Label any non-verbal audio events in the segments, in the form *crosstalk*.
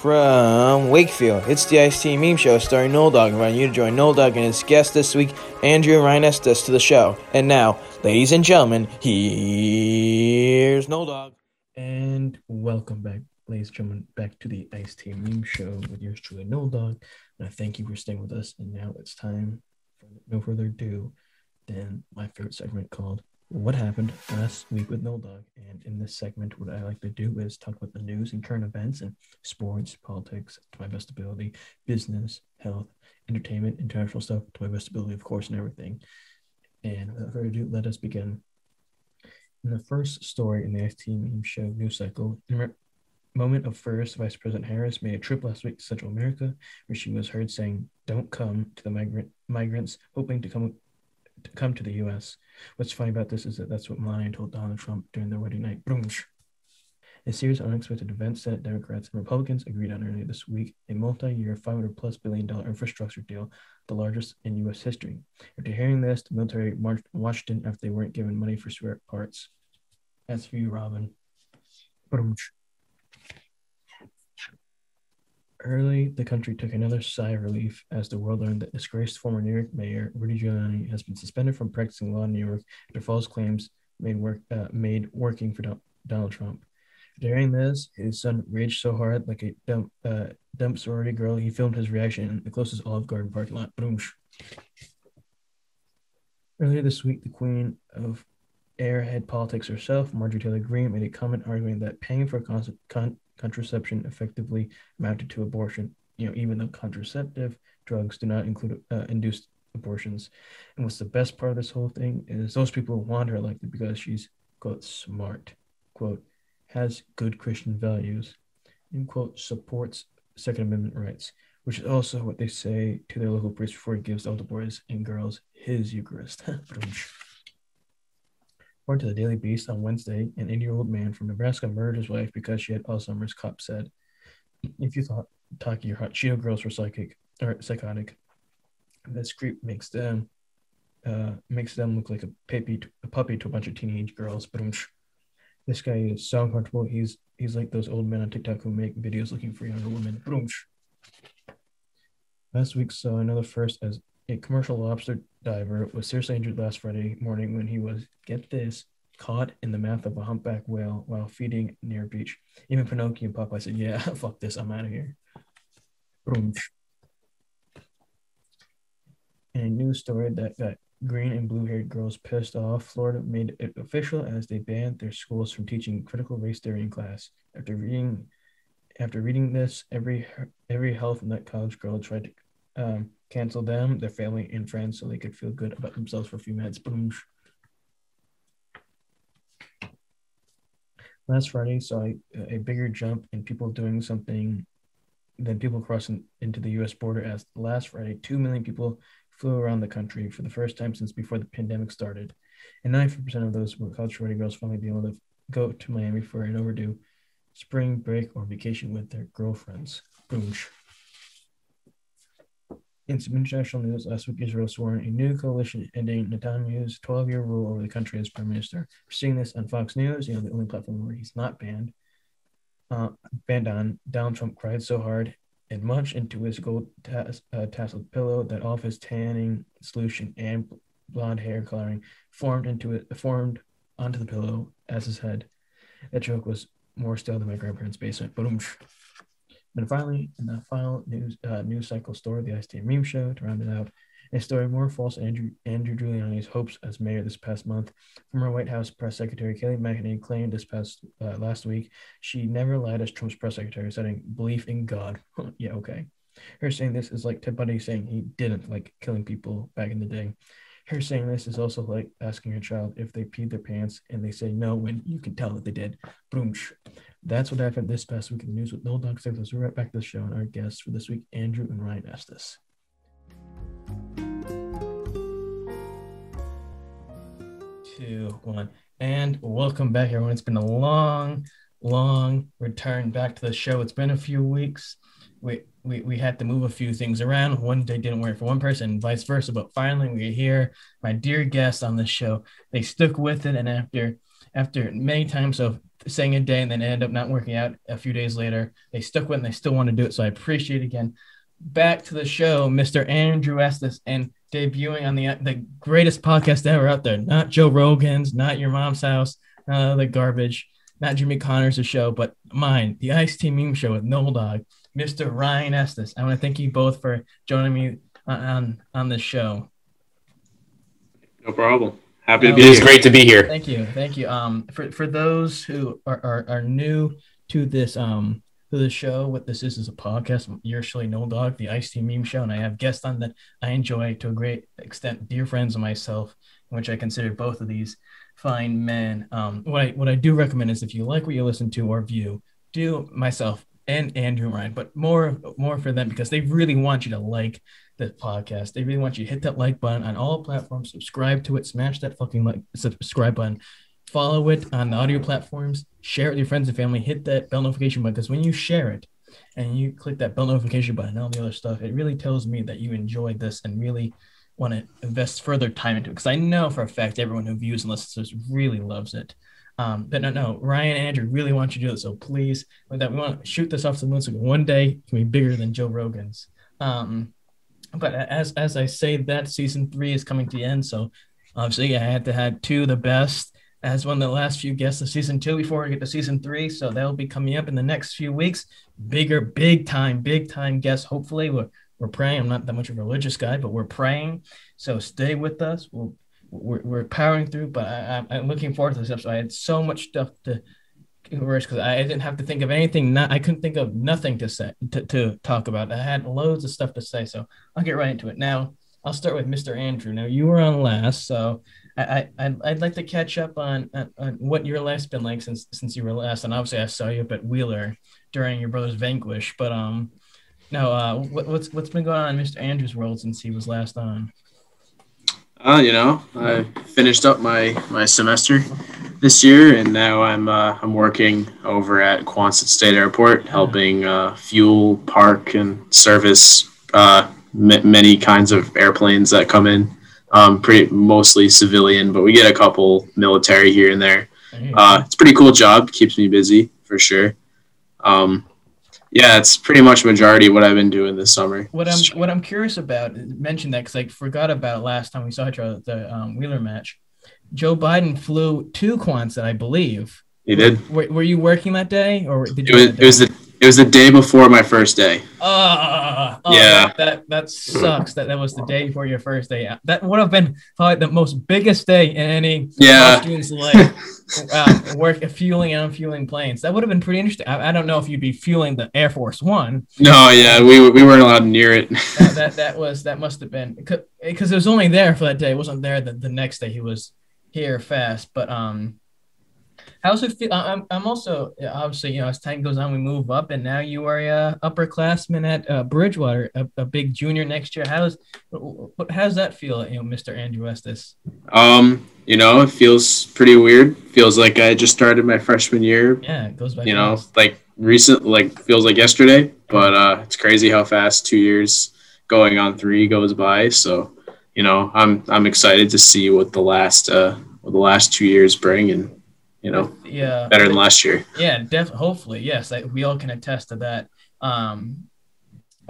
From Wakefield, it's the Ice Team Meme Show starring NoLdAwG, inviting you to join NoLdAwG and his guest this week, Andrew and Ryan Estus, to the show. And now, ladies and gentlemen, here's NoLdAwG. And welcome back, ladies and gentlemen, back to the Ice Team Meme Show with yours truly, NoLdAwG. And I thank you for staying with us. And now it's time, for no further ado, than my favorite segment called What Happened Last Week with NoLdAwG. And in this segment, what I like to do is talk about the news and current events and sports, politics, to my best ability, business, health, entertainment, international stuff, to my best ability, of course, and everything. And without further ado, let us begin. In the first story in the Team Meme Show news cycle, in a moment of first, Vice President Harris made a trip last week to Central America, where she was heard saying, "Don't come" to the migrant migrants, hoping to come to come to the U.S. What's funny about this is that that's what Melania told Donald Trump during their wedding night. Brunch. A series of unexpected events, Senate Democrats and Republicans agreed on earlier this week a multi-year, 500 plus billion dollar infrastructure deal, the largest in U.S. history. After hearing this, the military marched Washington after they weren't given money for spare parts. That's for you, Robin. Early, the country took another sigh of relief as the world learned that disgraced former New York Mayor Rudy Giuliani has been suspended from practicing law in New York after false claims made work uh, made working for Donald Trump. During this, his son raged so hard, like a dump, uh, dump sorority girl, he filmed his reaction in the closest Olive Garden parking lot. Boom. Earlier this week, the queen of airhead politics herself, Marjorie Taylor Greene, made a comment arguing that paying for con- con- contraception effectively amounted to abortion, you know, even though contraceptive drugs do not include uh, induced abortions. And what's the best part of this whole thing is those people want her elected because she's, quote, smart, quote, has good Christian values, and, quote, supports Second Amendment rights, which is also what they say to their local priest before he gives all the boys and girls his Eucharist. *laughs* According to the Daily Beast on Wednesday, an 80 year old man from Nebraska murdered his wife because she had Alzheimer's, cop said. If you thought Taki or Cheeto girls were psychic or psychotic, this creep makes them uh, makes them look like a puppy, to, a puppy to a bunch of teenage girls. But this guy is so uncomfortable. He's he's like those old men on TikTok who make videos looking for younger women. Last week saw another first as a commercial lobster diver was seriously injured last Friday morning when he was, get this, caught in the mouth of a humpback whale while feeding near a beach. Even Pinocchio and Popeye said, Yeah, *laughs* fuck this, I'm out of here. Boom. In a news story that got green and blue haired girls pissed off, Florida made it official as they banned their schools from teaching critical race theory in class. After reading after reading this, every every health nut college girl tried to um, cancel them, their family, and friends so they could feel good about themselves for a few minutes. Boom. Last Friday saw a, a bigger jump in people doing something than people crossing into the US border as last Friday, 2 million people flew around the country for the first time since before the pandemic started. And 90% of those were college ready girls finally being able to go to Miami for an overdue spring break or vacation with their girlfriends. Boom. In some international news, last week Israel swore a new coalition ending Netanyahu's 12 year rule over the country as prime minister. We're seeing this on Fox News, you know, the only platform where he's not banned. Uh, banned on, Donald Trump cried so hard and much into his gold uh, tasseled pillow that all of his tanning solution and blonde hair coloring formed into it, formed onto the pillow as his head. That joke was more still than my grandparents' basement. Boom. And finally, in the final news uh, news cycle story, the Team Meme Show, to round it out, a story more false Andrew Andrew Giuliani's hopes as mayor this past month. Former White House press secretary Kayleigh McEnany claimed this past uh, last week she never lied as Trump's press secretary, citing belief in God. *laughs* yeah, okay. Her saying this is like Ted Bundy saying he didn't like killing people back in the day. Her saying this is also like asking your child if they peed their pants and they say no when you can tell that they did. Boom. That's what happened this past week in the news with No Dog Six. We're right back to the show and our guests for this week, Andrew and Ryan Estus. Two, one, and welcome back, everyone. It's been a long, long return back to the show. It's been a few weeks. We we, we had to move a few things around. One day didn't work for one person, and vice versa. But finally, we're here. My dear guests on the show, they stuck with it, and after after many times of saying a day and then end up not working out a few days later. They stuck with it and they still want to do it. So I appreciate it again. Back to the show, Mr. Andrew Estus, and debuting on the the greatest podcast ever out there. Not Joe Rogan's, not your mom's house, the garbage, not Jimmy Connors' show, but mine, the Ice Team Meme Show with NoLdAwG, Mr. Ryan Estus. I want to thank you both for joining me on on, on this show. No problem. Happy to be It is here. great to be here. Thank you, thank you. Um, for for those who are are, are new to this um to the show, what this is is a podcast. You're surely no dog, the Ice Team Meme Show, and I have guests on that I enjoy to a great extent, dear friends of myself, in which I consider both of these fine men. Um, what I what I do recommend is if you like what you listen to or view, do myself and Andrew Ryan, but more more for them because they really want you to like this podcast. They really want you to hit that like button on all platforms, subscribe to it, smash that fucking like subscribe button, follow it on the audio platforms, share it with your friends and family, hit that bell notification button because when you share it and you click that bell notification button and all the other stuff, it really tells me that you enjoyed this and really want to invest further time into it because I know for a fact everyone who views and listens really loves it. Um, but no, no, Ryan and Andrew really want you to do it. So please, with that, we want to shoot this off to the moon so one day it can be bigger than Joe Rogan's. Um, but as as I say that season three is coming to the end, so obviously I had to have two of the best as one of the last few guests of season two before we get to season three. So that'll be coming up in the next few weeks. Bigger, big time, big time guests. Hopefully, we're we're praying. I'm not that much of a religious guy, but we're praying. So stay with us. We'll, we're we're powering through. But I, I'm- I'm looking forward to this episode. I had so much stuff to because I didn't have to think of anything. Not I couldn't think of nothing to say to, to talk about. I had loads of stuff to say, so I'll get right into it. Now I'll start with Mr. Andrew. Now you were on last, so I, I I'd, I'd like to catch up on, on on what your life's been like since since you were last. And obviously I saw you up at Wheeler during your brother's Vanquish, but um. No, uh, what, what's what's been going on in Mr. Andrew's world since he was last on? Uh, you know, I finished up my my semester this year, and now I'm uh, I'm working over at Quonset State Airport, helping uh, fuel, park, and service uh, m- many kinds of airplanes that come in. Um, pretty mostly civilian, but we get a couple military here and there. Uh, it's a pretty cool job. Keeps me busy for sure. Um, yeah, it's pretty much majority of what I've been doing this summer. What I'm what I'm curious about mention that because I forgot about it last time we saw each other at the um, Wheeler match. Joe Biden flew to Quonset, I believe. You did. Were, were you working that day, or did It you? was, it was the it was the day before my first day. Ah, oh, Yeah. That, that that sucks. That that was the day before your first day. That would have been probably the most biggest day in any Yeah. student's life. *laughs* uh, work fueling and unfueling planes. That would have been pretty interesting. I, I don't know if you'd be fueling the Air Force One, No, yeah, we we weren't allowed near it. that, that that was that must have been because it was only there for that day. It wasn't there the, the next day. He was here fast. But um, how's it feel? I- I'm I'm also obviously you know as time goes on we move up and now you are a upperclassman at uh, Bridgewater, a, a big junior next year. How's what how's that feel? You know, Mr. Andrew Estus. Um, you know, it feels pretty weird. Feels like I just started my freshman year. Yeah, it goes by. You know, like recent, like feels like yesterday. But uh, it's crazy how fast two years going on three goes by. So, you know, I'm I'm excited to see what the last uh what the last two years bring, and you know, yeah, better than last year. Yeah, def- hopefully, yes. I, we all can attest to that. Um,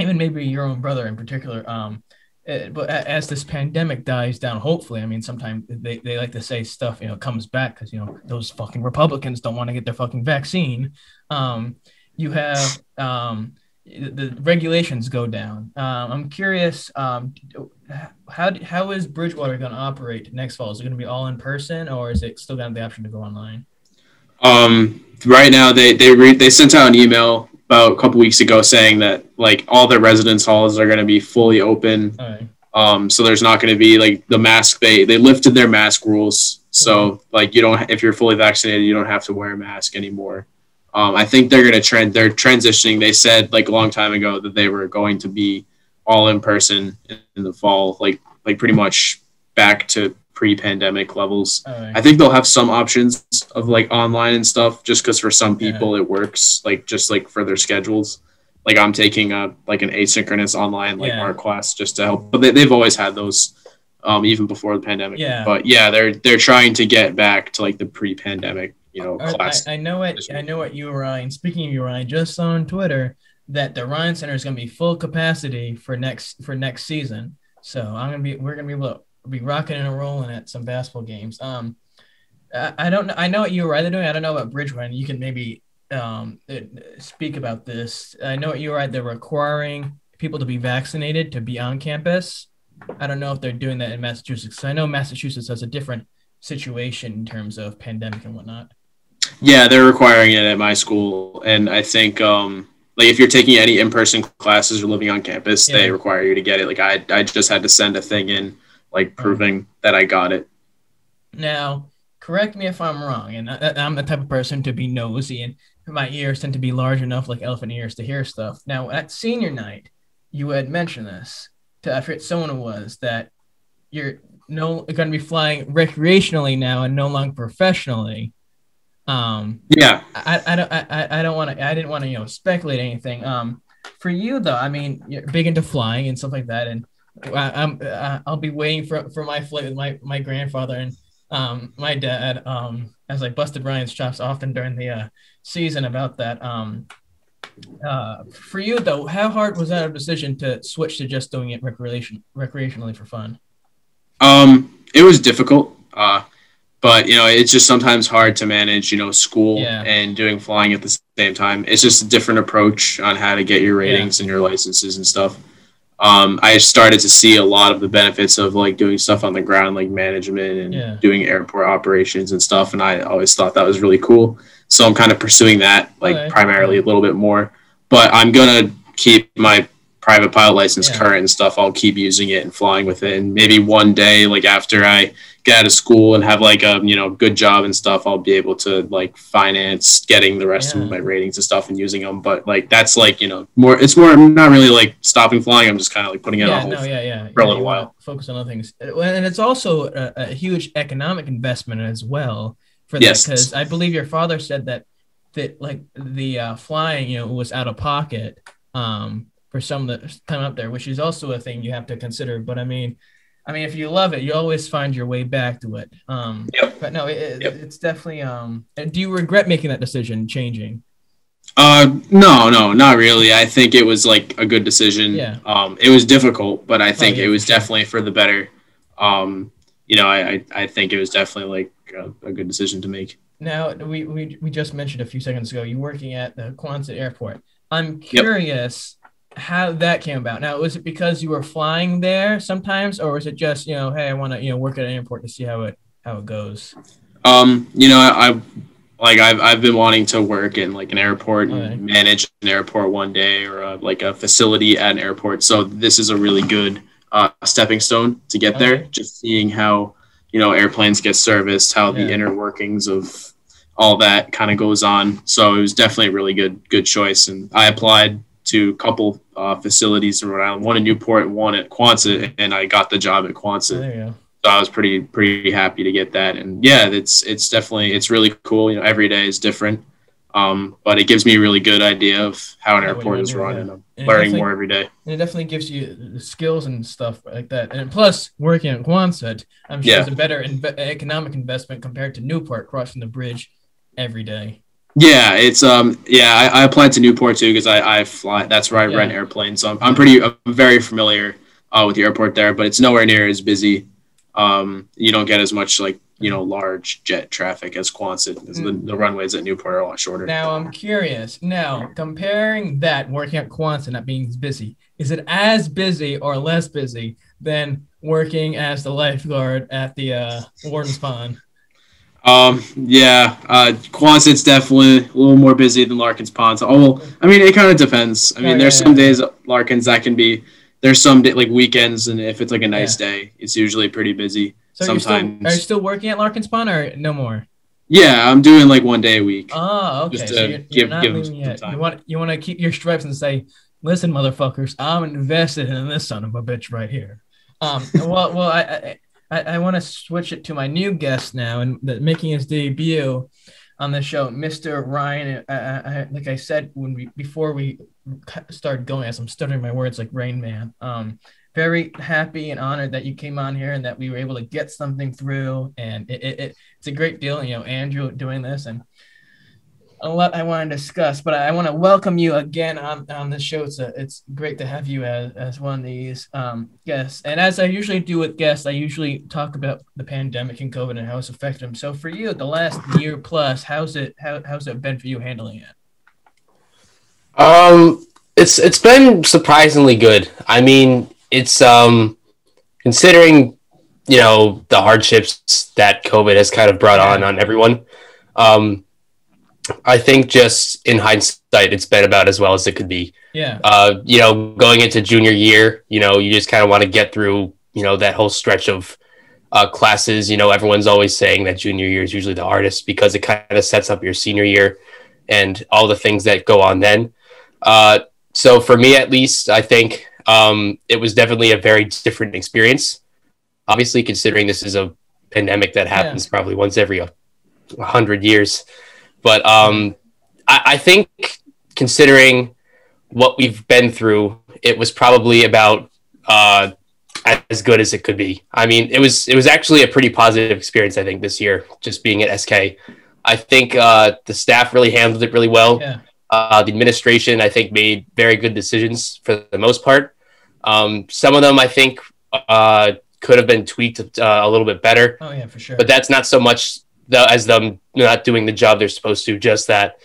even maybe your own brother in particular. Um, uh, but as this pandemic dies down, hopefully, I mean, sometimes they, they like to say stuff, you know, comes back because, you know, those fucking Republicans don't want to get their fucking vaccine. Um, you have um, the, regulations go down. Um, I'm curious, um, how, how is Bridgewater going to operate next fall? Is it going to be all in person or is it still going to have the option to go online? Um, right now they they re- they sent out an email about a couple weeks ago saying that like all the residence halls are going to be fully open. Right. Um, so there's not going to be like the mask. They they lifted their mask rules, so like you don't if you're fully vaccinated, you don't have to wear a mask anymore. Um, I think they're going to trend. They're transitioning. They said like a long time ago that they were going to be all in person in, the fall, like like pretty much back to pre-pandemic levels. Right. I think they'll have some options of like online and stuff, just because for some people it works, like just like for their schedules. Like I'm taking a like an asynchronous online like Yeah. art class just to help, but they, they've always had those, um, even before the pandemic. Yeah. But yeah, they're they're trying to get back to like the pre-pandemic you know, class. I, I know it. I know what you Ryan. Speaking of you, Ryan, I just saw on Twitter that the Ryan Center is going to be full capacity for next for next season. So I'm gonna be we're gonna be able to be rocking and rolling at some basketball games. Um, I, I don't know. I know what you were either doing. I don't know about Bridgewater. You can maybe um uh, speak about this. I know what you were either requiring people to be vaccinated to be on campus. I don't know if they're doing that in Massachusetts. I know Massachusetts has a different situation in terms of pandemic and whatnot. Yeah, they're requiring it at my school, and I think um, like if you're taking any in-person classes or living on campus, they require you to get it. Like I, I just had to send a thing in, like proving that I got it. Now, correct me if I'm wrong, and I, I'm the type of person to be nosy, and my ears tend to be large enough, like elephant ears, to hear stuff. Now, at senior night, you had mentioned this to I forget someone it was that you're no going to be flying recreationally now and no longer professionally. Um, Yeah, I, I don't I, I- don't want to I didn't want to you know speculate anything. Um, for you though, I mean you're big into flying and stuff like that, and I, I'm uh, I'll be waiting for for my flight with my my grandfather and um my dad um as I busted Ryan's chops often during the uh, season about that. Um, uh, for you though, how hard was that a decision to switch to just doing it recreation recreationally for fun? um, it was difficult, uh, but you know, it's just sometimes hard to manage. You know, school Yeah. and doing flying at the same time. It's just a different approach on how to get your ratings and your licenses and stuff. Um, I started to see a lot of the benefits of like doing stuff on the ground, like management and Yeah. doing airport operations and stuff. And I always thought that was really cool. So I'm kind of pursuing that like Okay. primarily a little bit more. But I'm gonna keep my private pilot license Yeah. current and stuff. I'll keep using it and flying with it. And maybe one day, like after I get out of school and have like a you know good job and stuff, I'll be able to like finance getting the rest Yeah. of my ratings and stuff and using them. But like that's like you know more. It's more i'm not really like stopping flying. I'm just kind of like putting it yeah, on no, yeah, yeah. for a little while. Focus on other things, Uh, and it's also a, a huge economic investment as well for that. Yes. Because I believe your father said that that like the uh, flying, you know, was out of pocket um, for some of the time up there, which is also a thing you have to consider. But I mean, I mean, if you love it, you always find your way back to it. Um, Yep. But no, it, Yep. it's definitely. Um, do you regret making that decision, changing? Uh, no, no, not really. I think it was like a good decision. Yeah. Um, it was difficult, but I think yeah, it was definitely for the better. Um, you know, I, I, I think it was definitely like a, a good decision to make. Now we, we we just mentioned a few seconds ago you're working at the Quonset Airport. I'm curious how that came about. Now was it because you were flying there sometimes, or was it just you know hey I want to you know work at an airport to see how it how it goes? Um, you know, I, I like I've I've been wanting to work in like an airport and Okay. manage an airport one day or uh like a facility at an airport. So this is a really good uh, stepping stone to get there. Just seeing how you know airplanes get serviced, how the inner workings of all that kind of goes on. So it was definitely a really good good choice. And I applied to a couple uh, facilities in Rhode Island, one in Newport, one at Quonset, and I got the job at Quonset There you go. so I was pretty pretty happy to get that. And yeah, it's it's definitely it's really cool. You know, every day is different, um, but it gives me a really good idea of how an airport is run, and I'm And learning more every day. And it definitely gives you the skills and stuff like that. And plus, working at Quonset, I'm sure Yeah. it's a better economic investment compared to Newport crossing the bridge every day. Yeah, it's um yeah I, I applied to Newport too because I I fly that's where I Yeah. rent airplanes. So I'm, I'm pretty I'm very familiar uh, with the airport there, but it's nowhere near as busy. Um, you don't get as much like you know large jet traffic as Quonset. 'cause The, the runways at Newport are a lot shorter. Now I'm curious. Now comparing that working at Quonset not being as busy, is it as busy or less busy than working as the lifeguard at the uh, Warden's Pond? Um, yeah, uh, Quonset's definitely a little more busy than Larkin's Pond. So, oh, well, I mean, it kind of depends. I mean, Oh, there's yeah, some yeah. days at Larkin's that can be, there's some day, like weekends, and if it's like a nice day, it's usually pretty busy. So you're still, Sometimes. are you still working at Larkin's Pond or no more? Yeah, I'm doing like one day a week. Oh, okay. Just so you're, you're give- not give leaving yet. time. You want you want to keep your stripes and say, "Listen, motherfuckers, I'm invested in this son of a bitch right here." Um, well, well, I I, I, I want to switch it to my new guest now, and the, making his debut on the show, Mr. Ryan. I, I, like I said when we before we started going, as I'm stuttering my words like Rain Man. Um, very happy and honored that you came on here and that we were able to get something through. And it, it, it it's a great deal, you know, Andrew doing this and a lot I want to discuss, but I want to welcome you again on, on the show. It's a, it's great to have you as, as one of these um, guests. And as I usually do with guests, I usually talk about the pandemic and COVID and how it's affected them. So for you, the last year plus, how's it how, how's it been for you handling it? Um, it's it's been surprisingly good. I mean, it's um considering you know the hardships that COVID has kind of brought on on everyone. Um, I think just in hindsight, it's been about as well as it could be. Yeah. Uh, you know, going into junior year, you know, you just kind of want to get through, you know, that whole stretch of uh, classes. You know, everyone's always saying that junior year is usually the hardest because it kind of sets up your senior year and all the things that go on then. Uh, so for me, at least, I think um, it was definitely a very different experience. Obviously, considering this is a pandemic that happens yeah. probably once every a hundred years. But um, I, I think considering what we've been through, it was probably about uh, as good as it could be. I mean, it was it was actually a pretty positive experience. I think this year, just being at SK, I think uh, the staff really handled it really well. Yeah. Uh, the administration, I think, made very good decisions for the most part. Um, some of them, I think, uh, could have been tweaked uh, a little bit better. Oh yeah, for sure. But that's not so much the, as them not doing the job they're supposed to. Just that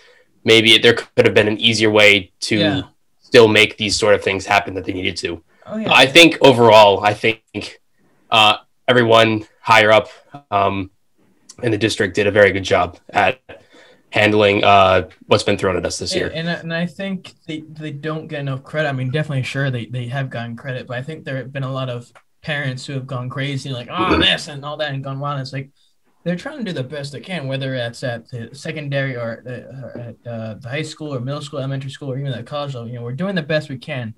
maybe there could have been an easier way to yeah. still make these sort of things happen that they needed to. Oh, yeah. I think overall, I think uh, everyone higher up um, in the district did a very good job at handling uh, what's been thrown at us this year. And, and I think they, they don't get enough credit. I mean, definitely sure they, they have gotten credit, but I think there have been a lot of parents who have gone crazy, like, oh, this and all that, and gone wild. It's like, they're trying to do the best they can, whether that's at the secondary or at uh, the high school or middle school, elementary school, or even at college level. You know, we're doing the best we can.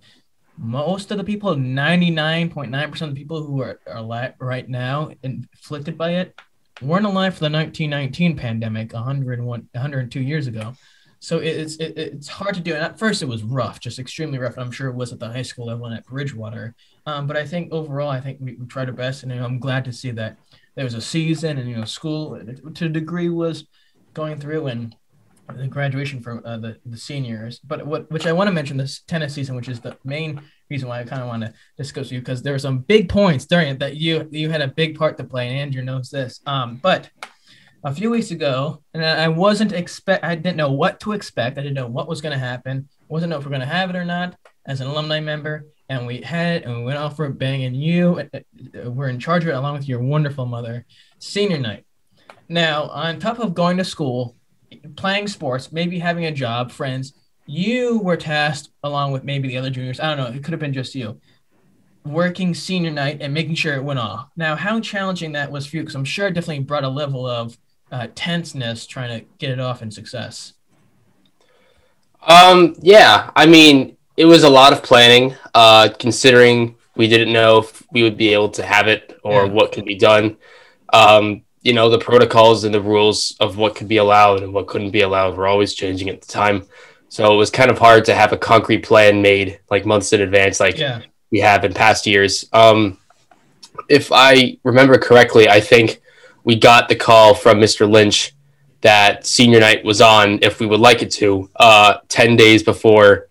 Most of the people, 99.9% of the people who are, are li- right now inflicted by it, weren't alive for the 1919 pandemic 101, 102 years ago. So it's it, it's hard to do. And at first, it was rough, just extremely rough. I'm sure it was at the high school level and at Bridgewater. Um, but I think overall, I think we, we tried our best, and I'm glad to see that there was a season and you know school to a degree was going through and the graduation for uh, the the seniors. But what which I want to mention this tennis season, which is the main reason why I kind of want to discuss with you because there were some big points during it that you you had a big part to play, and Andrew knows this. Um, but a few weeks ago, and I wasn't expect I didn't know what to expect. I didn't know what was going to happen. I wasn't know if we're going to have it or not as an alumni member and we had and we went off for a bang and you uh, uh, were in charge of it along with your wonderful mother senior night. Now on top of going to school playing sports maybe having a job friends you were tasked along with maybe the other juniors. I don't know it could have been just you. Working senior night and making sure it went off. Now how challenging that was for you because i'm sure it definitely brought a level of uh, tenseness trying to get it off in success. Um yeah i mean it was a lot of planning, uh, considering we didn't know if we would be able to have it or yeah. what could be done. Um, you know, the protocols and the rules of what could be allowed and what couldn't be allowed were always changing at the time. So it was kind of hard to have a concrete plan made like months in advance, like yeah. we have in past years. Um, if I remember correctly, I think we got the call from Mr. Lynch that senior night was on if we would like it to, uh, 10 days before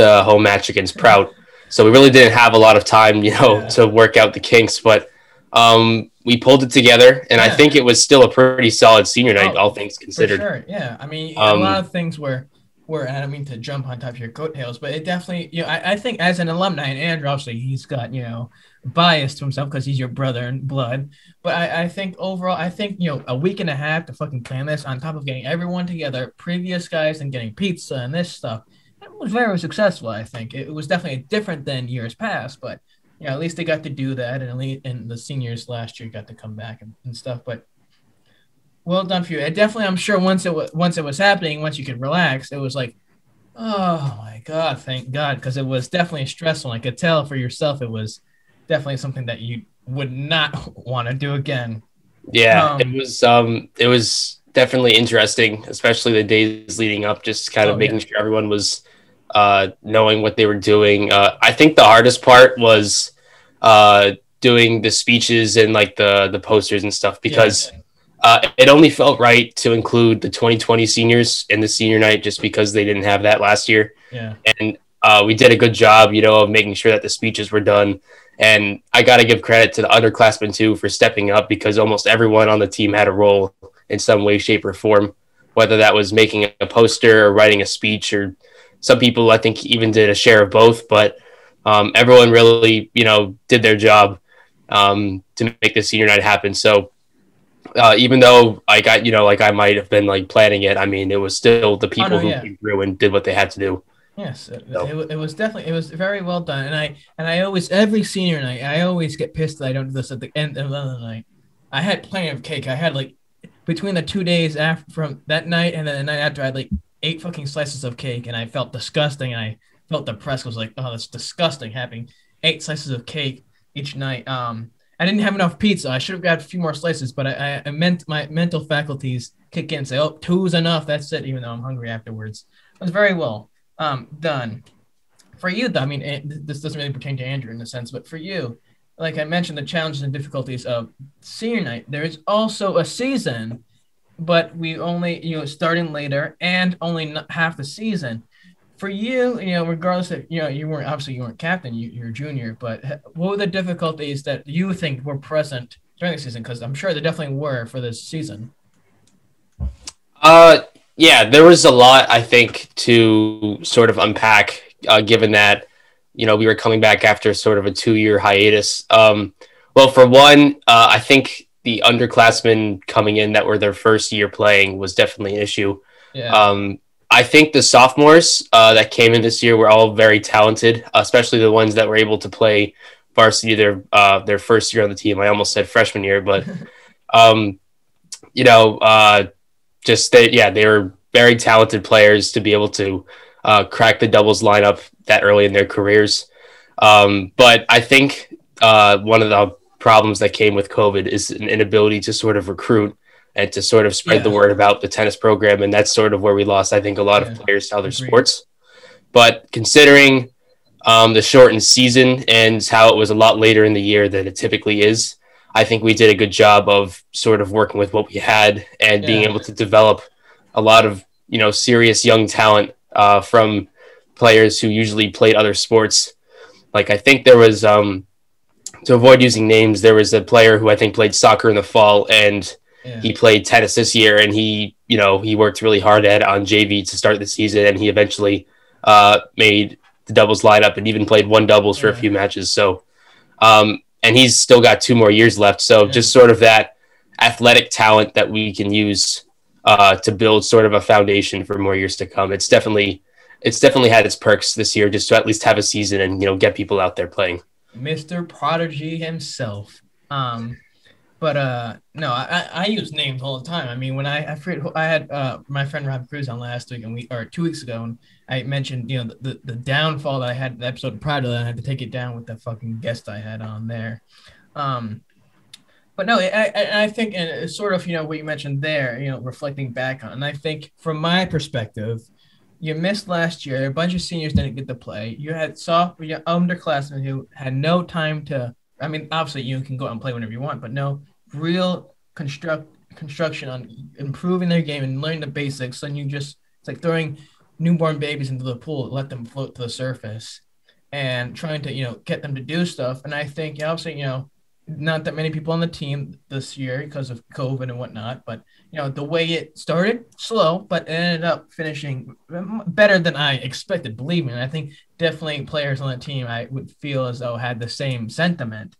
the home match against Prout. So we really didn't have a lot of time, you know, yeah. to work out the kinks, but um, we pulled it together, and yeah. I think it was still a pretty solid senior night, oh, all things considered. sure, yeah. I mean, um, a lot of things were were. and I don't mean to jump on top of your coattails, but it definitely, you know, I, I think as an alumni, and Andrew obviously he's got you know bias to himself because he's your brother in blood. But I, I think overall, I think you know a week and a half to fucking plan this on top of getting everyone together, previous guys, and getting pizza and this stuff it was very successful. I think it was definitely different than years past, but you know, at least they got to do that, and at least and the seniors last year got to come back and, and stuff. But well done for you. It definitely, I'm sure once it was once it was happening, once you could relax, it was like, oh my god, thank God, because it was definitely stressful. I could tell for yourself, it was definitely something that you would not *laughs* want to do again. Yeah, um, it was. Um, it was definitely interesting, especially the days leading up, just kind of oh, making yeah. sure everyone was uh, knowing what they were doing. Uh, I think the hardest part was uh, doing the speeches and like the the posters and stuff because uh, it only felt right to include the 2020 seniors in the senior night just because they didn't have that last year. Yeah. And uh, we did a good job, you know, of making sure that the speeches were done. And I got to give credit to the underclassmen too for stepping up because almost everyone on the team had a role in some way, shape, or form, whether that was making a poster or writing a speech, or some people I think even did a share of both. But um, everyone really, you know, did their job um, to make the senior night happen. So uh, even though I got, you know, like I might have been like planning it, I mean, it was still the people no, who yeah. came through and did what they had to do. Yes, it, So- it, it was definitely it was very well done, and I and I always every senior night I always get pissed that I don't do this at the end of the night. I had plenty of cake. I had like between the two days after from that night and then the night after I had like eight fucking slices of cake, and I felt disgusting. And I felt depressed. I was like, oh, that's disgusting having eight slices of cake each night. Um, I didn't have enough pizza. I should have got a few more slices, but I, I, I meant my mental faculties kick in and say, oh, two's enough. That's it. Even though I'm hungry afterwards, it was very well um, done. For you, though, I mean, it, this doesn't really pertain to Andrew in a sense, but for you, like I mentioned, the challenges and difficulties of senior night. There is also a season, but we only you know starting later and only half the season. For you, you know, regardless of you know, you weren't obviously you weren't captain, you, you're a junior, but what were the difficulties that you think were present during the season? Because I'm sure there definitely were for this season. Uh, yeah, there was a lot I think to sort of unpack, uh, given that you know we were coming back after sort of a two-year hiatus. Um, well, for one, uh, I think the underclassmen coming in that were their first year playing was definitely an issue. Yeah. Um, I think the sophomores uh, that came in this year were all very talented, especially the ones that were able to play varsity their uh, their first year on the team. I almost said freshman year, but *laughs* um, you know, uh, just they yeah they were very talented players to be able to uh, crack the doubles lineup that early in their careers. Um, but I think uh, one of the problems that came with COVID is an inability to sort of recruit and to sort of spread the word about the tennis program. And that's sort of where we lost, I think, a lot Yeah. of players to other Agreed. sports. But considering um, the shortened season and how it was a lot later in the year than it typically is, I think we did a good job of sort of working with what we had and being able to develop a lot of you know serious young talent uh, from players who usually played other sports. Like I think there was um, to avoid using names, there was a player who I think played soccer in the fall and yeah. he played tennis this year and he you know he worked really hard at on JV to start the season and he eventually uh, made the doubles lineup and even played one doubles for a few matches. So um, and he's still got two more years left. So Yeah. just sort of that athletic talent that we can use uh, to build sort of a foundation for more years to come. It's definitely it's definitely had its perks this year just to at least have a season and you know get people out there playing. Mr. Prodigy himself. Um, but uh, no, I, I use names all the time. I mean, when I I, forget I had uh my friend Rob Cruz on last week and we or two weeks ago, and I mentioned you know the, the, the downfall that I had the episode prior to that. I had to take it down with the fucking guest I had on there. Um, but no, I, I, I think and it's sort of you know what you mentioned there, you know, reflecting back on, and I think from my perspective, you missed last year. A bunch of seniors didn't get to play. You had soft, you underclassmen who had no time to. I mean, obviously you can go out and play whenever you want, but no real construct construction on improving their game and learning the basics. And you just it's like throwing newborn babies into the pool, let them float to the surface, and trying to you know get them to do stuff. And I think obviously you know not that many people on the team this year because of COVID and whatnot, but you know the way it started slow, but ended up finishing better than I expected. Believe me, and I think definitely players on the team I would feel as though had the same sentiment,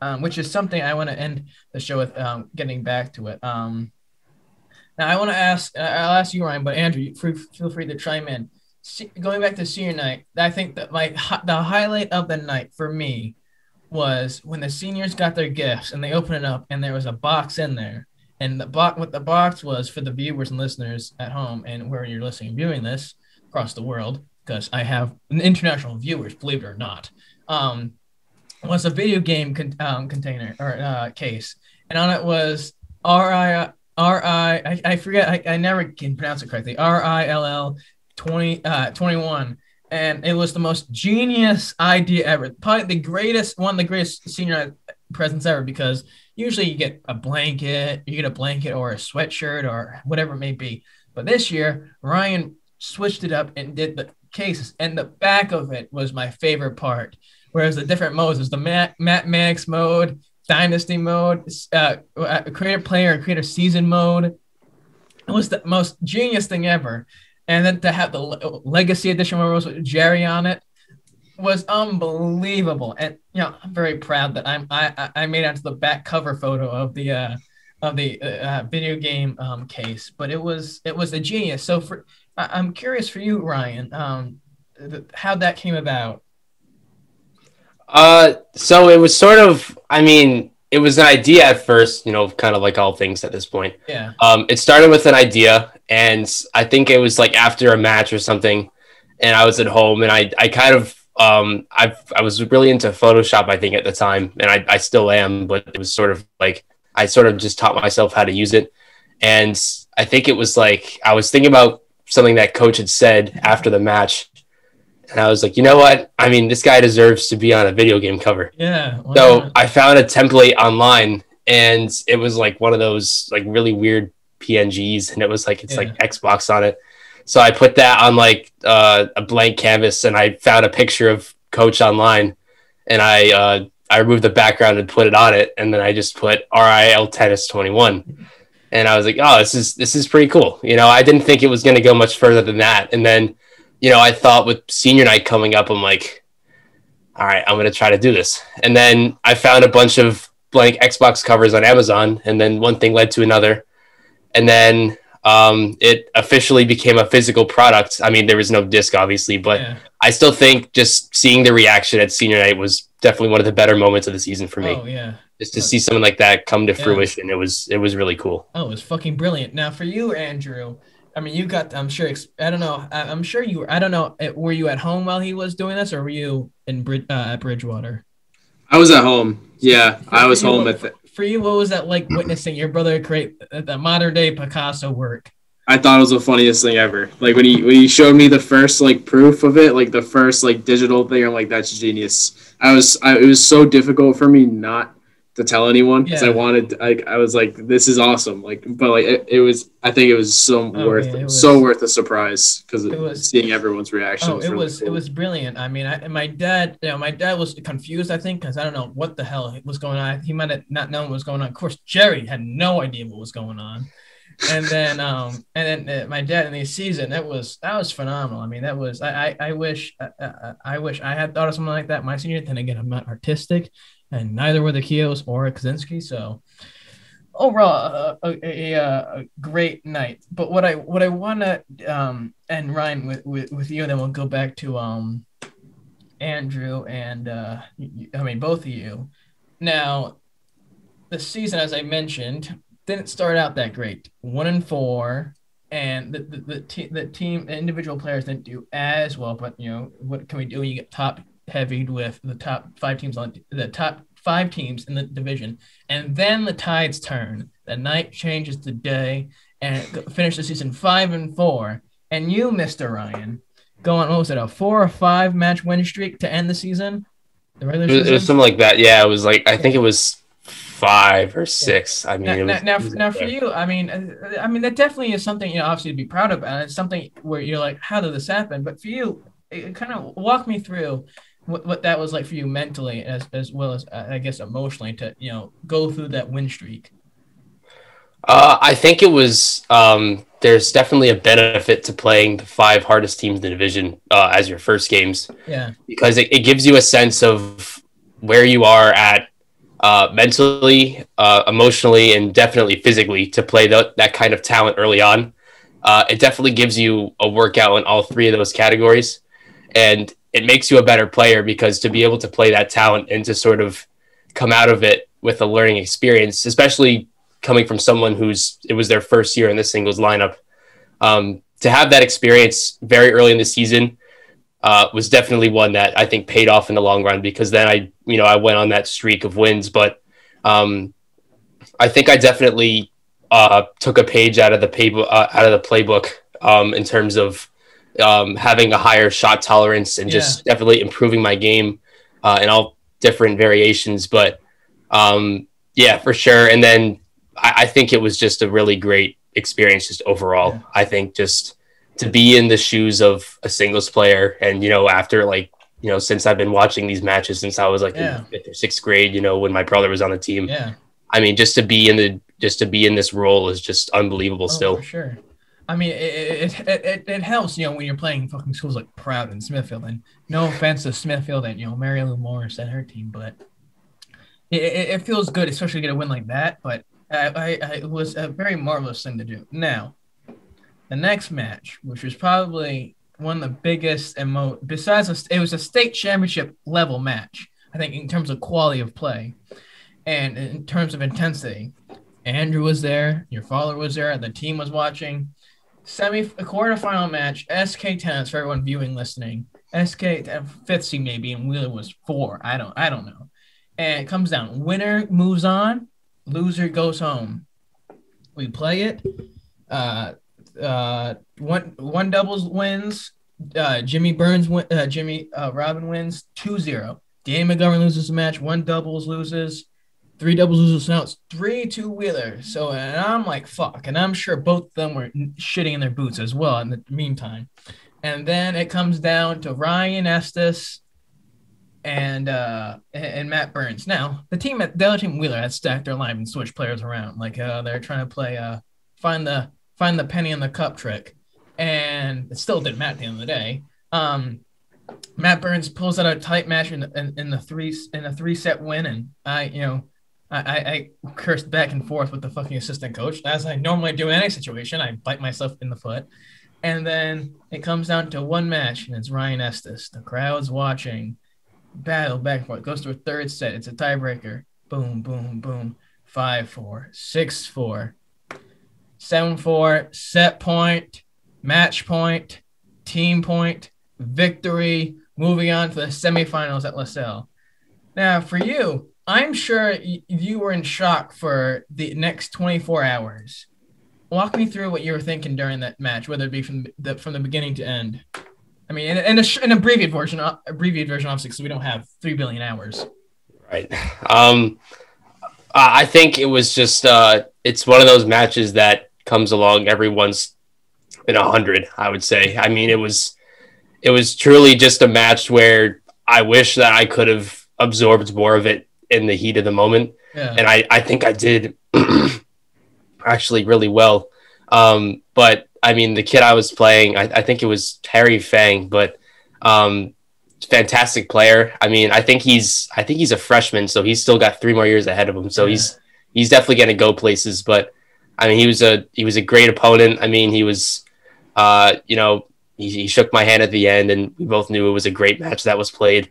um, which is something I want to end the show with. Um, getting back to it. Um, now I want to ask. I'll ask you, Ryan, but Andrew, feel free to chime in. Going back to senior night, I think that my the highlight of the night for me was when the seniors got their gifts and they opened it up and there was a box in there. And the box, what the box was for the viewers and listeners at home and where you're listening, and viewing this across the world, because I have international viewers, believe it or not, um, was a video game con- um, container or uh, case, and on it was R I R I I I forget I, I never can pronounce it correctly R I L L 20 uh 21 and it was the most genius idea ever. Probably the greatest, one of the greatest senior presents ever because usually you get a blanket, you get a blanket or a sweatshirt or whatever it may be. But this year, Ryan switched it up and did the cases, and the back of it was my favorite part. Whereas the different modes is the Matt, Max mode, Dynasty mode, uh, uh creator player creator season mode. It was the most genius thing ever. And then to have the Legacy Edition where it was with Jerry on it was unbelievable. And you know, I'm very proud that I'm I I made onto the back cover photo of the uh of the uh, video game um, case, but it was it was a genius. So for I, am curious for you, Ryan, um, th- how that came about. Uh, so it was sort of, I mean, it was an idea at first, you know, kind of like all things at this point. Yeah. Um, it started with an idea, and I think it was like after a match or something, and I was at home, and I, I kind of, um, I, I was really into Photoshop, I think, at the time, and I, I still am, but it was sort of like I sort of just taught myself how to use it, and I think it was like I was thinking about something that coach had said after the match, and I was like, you know what? I mean, this guy deserves to be on a video game cover. Yeah. So not? I found a template online, and it was like one of those like really weird PNGs, and it was like it's yeah. like Xbox on it. So I put that on like uh, a blank canvas, and I found a picture of Coach online, and I uh, I removed the background and put it on it, and then I just put RIL Tennis Twenty One, and I was like, oh, this is this is pretty cool. You know, I didn't think it was going to go much further than that, and then you know, I thought with senior night coming up, I'm like, all right, I'm going to try to do this. And then I found a bunch of blank Xbox covers on Amazon, and then one thing led to another. And then um, it officially became a physical product. I mean, there was no disc, obviously, but yeah. I still think just seeing the reaction at senior night was definitely one of the better moments of the season for me. Oh, yeah. Just to see something like that come to yeah. fruition, it was it was really cool. Oh, it was fucking brilliant. Now for you, Andrew, I mean, you got. I'm sure. I don't know. I'm sure you. were I don't know. Eh, were you at home while he was doing this, or were you in uh, at Bridgewater? I was at home. Yeah, I was home at. The... For you, what was that like mm-hmm. witnessing your brother create the modern day Picasso work? I thought it was the funniest thing ever. Like when he when he showed me the first like proof of it, like the first like digital thing, I'm like, that's genius. I was I, it was so difficult for me not to tell anyone because yeah. I wanted I, I was like this is awesome like but like it, it was I think it was so oh, worth yeah, was, so worth the surprise because it was seeing everyone's reaction. Oh, was it really was cool. it was brilliant. I mean, I, my dad, you know, my dad was confused. I think because I don't know what the hell was going on. He might have not known what was going on. Of course, Jerry had no idea what was going on. and then *laughs* um and then uh, my dad in the season that was that was phenomenal i mean that was i i, I wish uh, uh, i wish i had thought of something like that my senior then again i'm not artistic and neither were the Kios or Kaczynski. So overall, a, a, a, great night. But what I what I want to um, and Ryan with, with with you, and then we'll go back to um Andrew and uh, I mean both of you. Now, the season, as I mentioned, didn't start out that great. One and four, and the the, the, te- the team individual players didn't do as well. But you know, what can we do? You get top heavied with the top five teams on the top five teams in the division, and then the tides turn. The night changes to day, and finish the season five and four. And you, Mister Ryan, go on what was it a four or five match win streak to end the season? The regular it was, season? it was something like that. Yeah, it was like I think it was five or six. Yeah. I mean, now, was, now, now for you, I mean, uh, I mean that definitely is something you know, obviously to be proud of, and it's something where you're like, how did this happen? But for you, kind of walk me through what, what that was like for you mentally as as well as uh, I guess emotionally to you know go through that win streak. Uh, I think it was. Um, there's definitely a benefit to playing the five hardest teams in the division uh, as your first games. Yeah. Because it, it gives you a sense of where you are at uh, mentally, uh, emotionally, and definitely physically to play the, that kind of talent early on. Uh, it definitely gives you a workout in all three of those categories. And it makes you a better player because to be able to play that talent and to sort of come out of it with a learning experience, especially coming from someone who's it was their first year in the singles lineup, um, to have that experience very early in the season uh, was definitely one that I think paid off in the long run because then I you know I went on that streak of wins, but um, I think I definitely uh, took a page out of the pay uh, out of the playbook um, in terms of um, having a higher shot tolerance and just yeah. definitely improving my game uh, in all different variations. But um, yeah, for sure. And then I, I, think it was just a really great experience, just overall. Yeah. I think just to be in the shoes of a singles player, and you know, after like you know, since I've been watching these matches since I was like yeah. in fifth or sixth grade, you know, when my brother was on the team. Yeah. I mean, just to be in the just to be in this role is just unbelievable. Oh, still, for sure. I mean, it, it, it, it, helps, you know, when you're playing fucking schools like Prout and Smithfield. And no offense to Smithfield and, you know, Mary Lou Morris and her team, but it, it, feels good, especially to get a win like that. But I, I, it was a very marvelous thing to do. Now, the next match, which was probably one of the biggest and most, besides, a, it was a state championship level match, I think, in terms of quality of play and in terms of intensity. Andrew was there, your father was there, the team was watching semi a quarterfinal match, SK tennis for everyone viewing, listening. SK uh, fifth seed maybe, and Wheeler was four. I don't I don't know. And it comes down. Winner moves on, loser goes home. We play it. Uh, uh, one one doubles wins. Uh, Jimmy Burns win, uh, Jimmy uh, Robin wins 2-0. Danny McGovern loses the match. One doubles loses three doubles losers now it's three two wheeler so and i'm like fuck. And i'm sure both of them were shitting in their boots as well in the meantime. And then it comes down to ryan Estus and uh and matt burns. Now the team at the other team wheeler had stacked their line and switched players around. Like uh they're trying to play uh find the find the penny in the cup trick. And it still didn't matter at the end of the day. Um Matt Burns pulls out a tight match in in, in the three in a three set win, and I, you know, I, I cursed back and forth with the fucking assistant coach, as I normally do in any situation. I bite myself in the foot. And then it comes down to one match, and it's Ryan Estus. The crowd's watching. Battle back and forth. Goes to a third set. It's a tiebreaker. Boom, boom, boom. 5 4, 6 4, 7 4, set point, match point, team point, victory, moving on to the semifinals at LaSalle. Now, for you, I'm sure you were in shock for the next 24 hours. Walk me through what you were thinking during that match, whether it be from the from the beginning to end. I mean, in, in a, an abbreviated version, uh, abbreviated version, obviously, because we don't have three billion hours. Right. Um, I think it was just uh, it's one of those matches that comes along every once in a hundred. I would say. I mean, it was it was truly just a match where I wish that I could have absorbed more of it in the heat of the moment. Yeah. And I, I think I did *clears throat* actually really well. Um, but I mean, the kid I was playing, I, I think it was Harry Fang, but um, fantastic player. I mean, I think he's, I think he's a freshman, so he's still got three more years ahead of him. So yeah. he's, he's definitely going to go places. But I mean, he was a, he was a great opponent. I mean, he was, uh, you know, he, he shook my hand at the end, and we both knew it was a great match that was played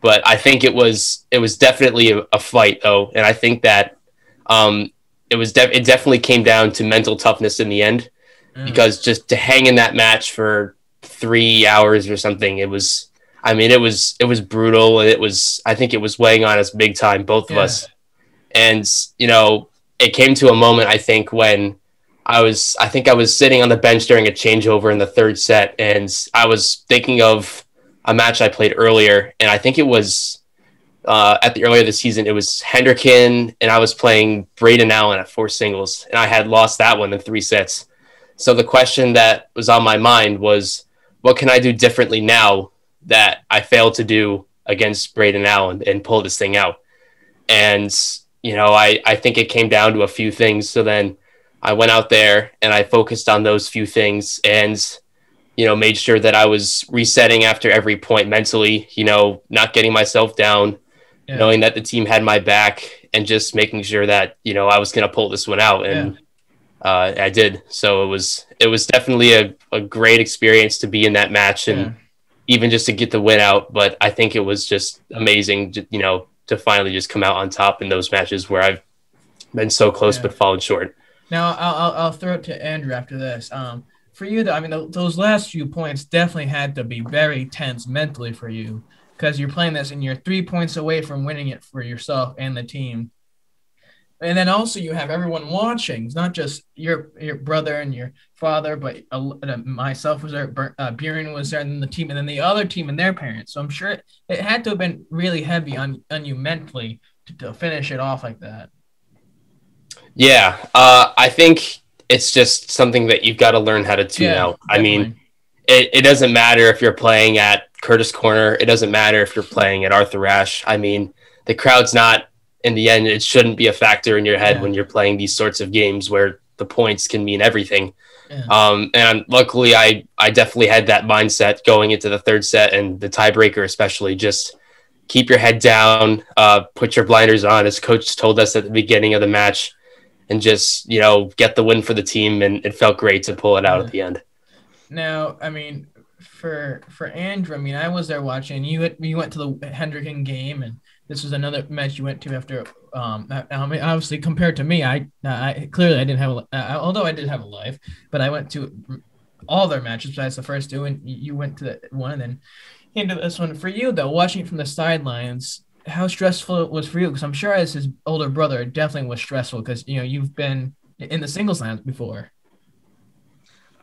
but I think it was it was definitely a, a fight though, and I think that um, it was de- it definitely came down to mental toughness in the end mm. because just to hang in that match for three hours or something, it was I mean it was it was brutal and it was I think it was weighing on us big time, both yeah. of us, and you know it came to a moment I think when. I was I think I was sitting on the bench during a changeover in the third set and I was thinking of a match I played earlier, and I think it was uh, at the earlier this season. It was Hendricken, and I was playing Braden Allen at four singles, and I had lost that one in three sets. So the question that was on my mind was, what can I do differently now that I failed to do against Braden Allen and pull this thing out? And you know, I I think it came down to a few things. So then I went out there and I focused on those few things and you know, made sure that I was resetting after every point mentally, you know, not getting myself down, yeah. knowing that the team had my back and just making sure that, you know, I was going to pull this one out. And yeah. uh, I did. So it was, it was definitely a, a great experience to be in that match and yeah. even just to get the win out. But I think it was just amazing, you know, to finally just come out on top in those matches where I've been so close but fallen short. Now I'll, I'll, I'll throw it to Andrew after this. Um, for you, though, I mean, those last few points definitely had to be very tense mentally for you because you're playing this and you're three points away from winning it for yourself and the team. and then also you have everyone watching. It's not just your your brother and your father, but uh, myself was there, uh, Buren was there, and then the team, and then the other team and their parents. So I'm sure it, it had to have been really heavy on on you mentally to, to finish it off like that. Yeah, uh, I think it's just something that you've got to learn how to tune yeah, out. Definitely. I mean, it, it doesn't matter if you're playing at Curtis Corner. It doesn't matter if you're playing at Arthur Ashe. I mean, the crowd's not in the end. It shouldn't be a factor in your head yeah. when you're playing these sorts of games where the points can mean everything. Yeah. Um, and luckily, I I definitely had that mindset going into the third set and the tiebreaker, especially. Just keep your head down, uh, put your blinders on, as coach told us at the beginning of the match, and just you know get the win for the team. And it felt great to pull it out yeah. at the end. Now, I mean, for for Andrew, I mean, I was there watching. You you went to the Hendricken game, and this was another match you went to after. Um, I mean, obviously compared to me, I I clearly I didn't have a, uh, although I did have a life, but I went to all their matches besides the first two, and you went to the one, and then into this one. For you though, watching it from the sidelines, how stressful it was for you? Because I'm sure as his older brother, it definitely was stressful because you know you've been in the singles lines before.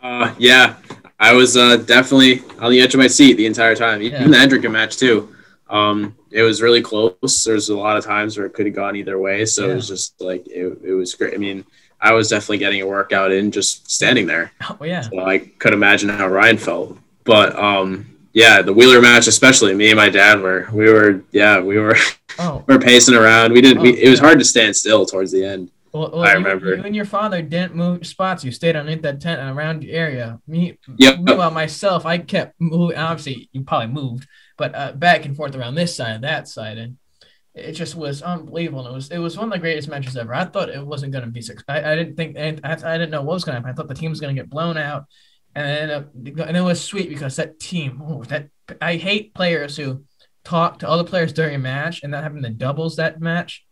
Uh, yeah, I was uh, definitely on the edge of my seat the entire time, even yeah. the Hendricken match too. Um, it was really close. There's a lot of times where it could have gone either way, so yeah. it was just like it, it was great. I mean, I was definitely getting a workout in just standing there. Oh yeah. So I could imagine how Ryan felt, but um, yeah, the Wheeler match, especially me and my dad were, we were, yeah, we were, *laughs* oh. we were pacing around. We didn't, oh, we, it was hard to stand still towards the end. Well, well, I remember. You, you, and your father didn't move spots. You stayed underneath that tent and around the area. Me, yep. meanwhile, myself, I kept moving. Obviously, you probably moved, but uh, back and forth around this side, and that side, and it just was unbelievable. And it was it was one of the greatest matches ever. I thought it wasn't going to be six. I, I didn't think, and I, I didn't know what was going to happen. I thought the team was going to get blown out, and uh, and it was sweet because that team, oh, that I hate players who talk to other players during a match and not having the doubles that match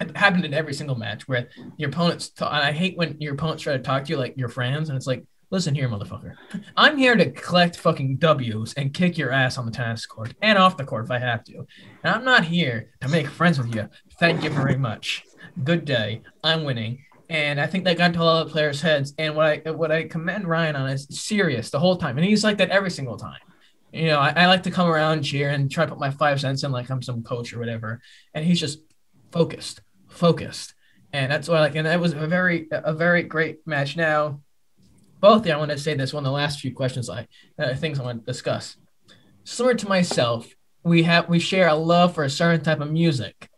it happened in every single match where your opponents. Talk, and I hate when your opponents try to talk to you like your friends, and it's like, listen here, motherfucker. I'm here to collect fucking W's and kick your ass on the tennis court and off the court if I have to. And I'm not here to make friends with you. Thank you very much. Good day. I'm winning. And I think that got to a lot of players' heads. And what I what I commend Ryan on is serious the whole time. And he's like that every single time. You know, I, I like to come around cheer and try to put my five cents in like I'm some coach or whatever. And he's just focused focused. And that's what I like. And that was a very, a very great match. Now, both I want to say this one of the last few questions I uh, things I want to discuss. Similar to myself, we have we share a love for a certain type of music.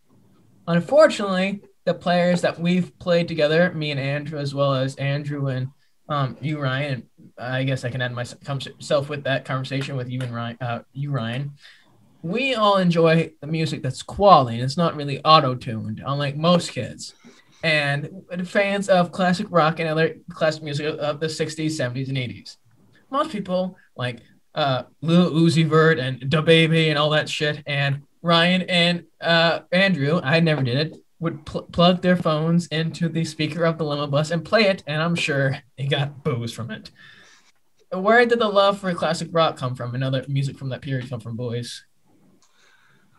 Unfortunately, the players that we've played together, me and Andrew, as well as Andrew and um, you, Ryan. I guess I can add myself with that conversation with you and Ryan. Uh, you, Ryan we all enjoy the music that's quality. It's not really auto tuned, unlike most kids. And fans of classic rock and other classic music of the 60s, 70s, and 80s. Most people like uh, Lil Uzi Vert and DaBaby and all that shit. And Ryan and uh, Andrew, I never did it, would pl- plug their phones into the speaker of the limo bus and play it. And I'm sure they got booze from it. Where did the love for classic rock come from and other music from that period come from, boys?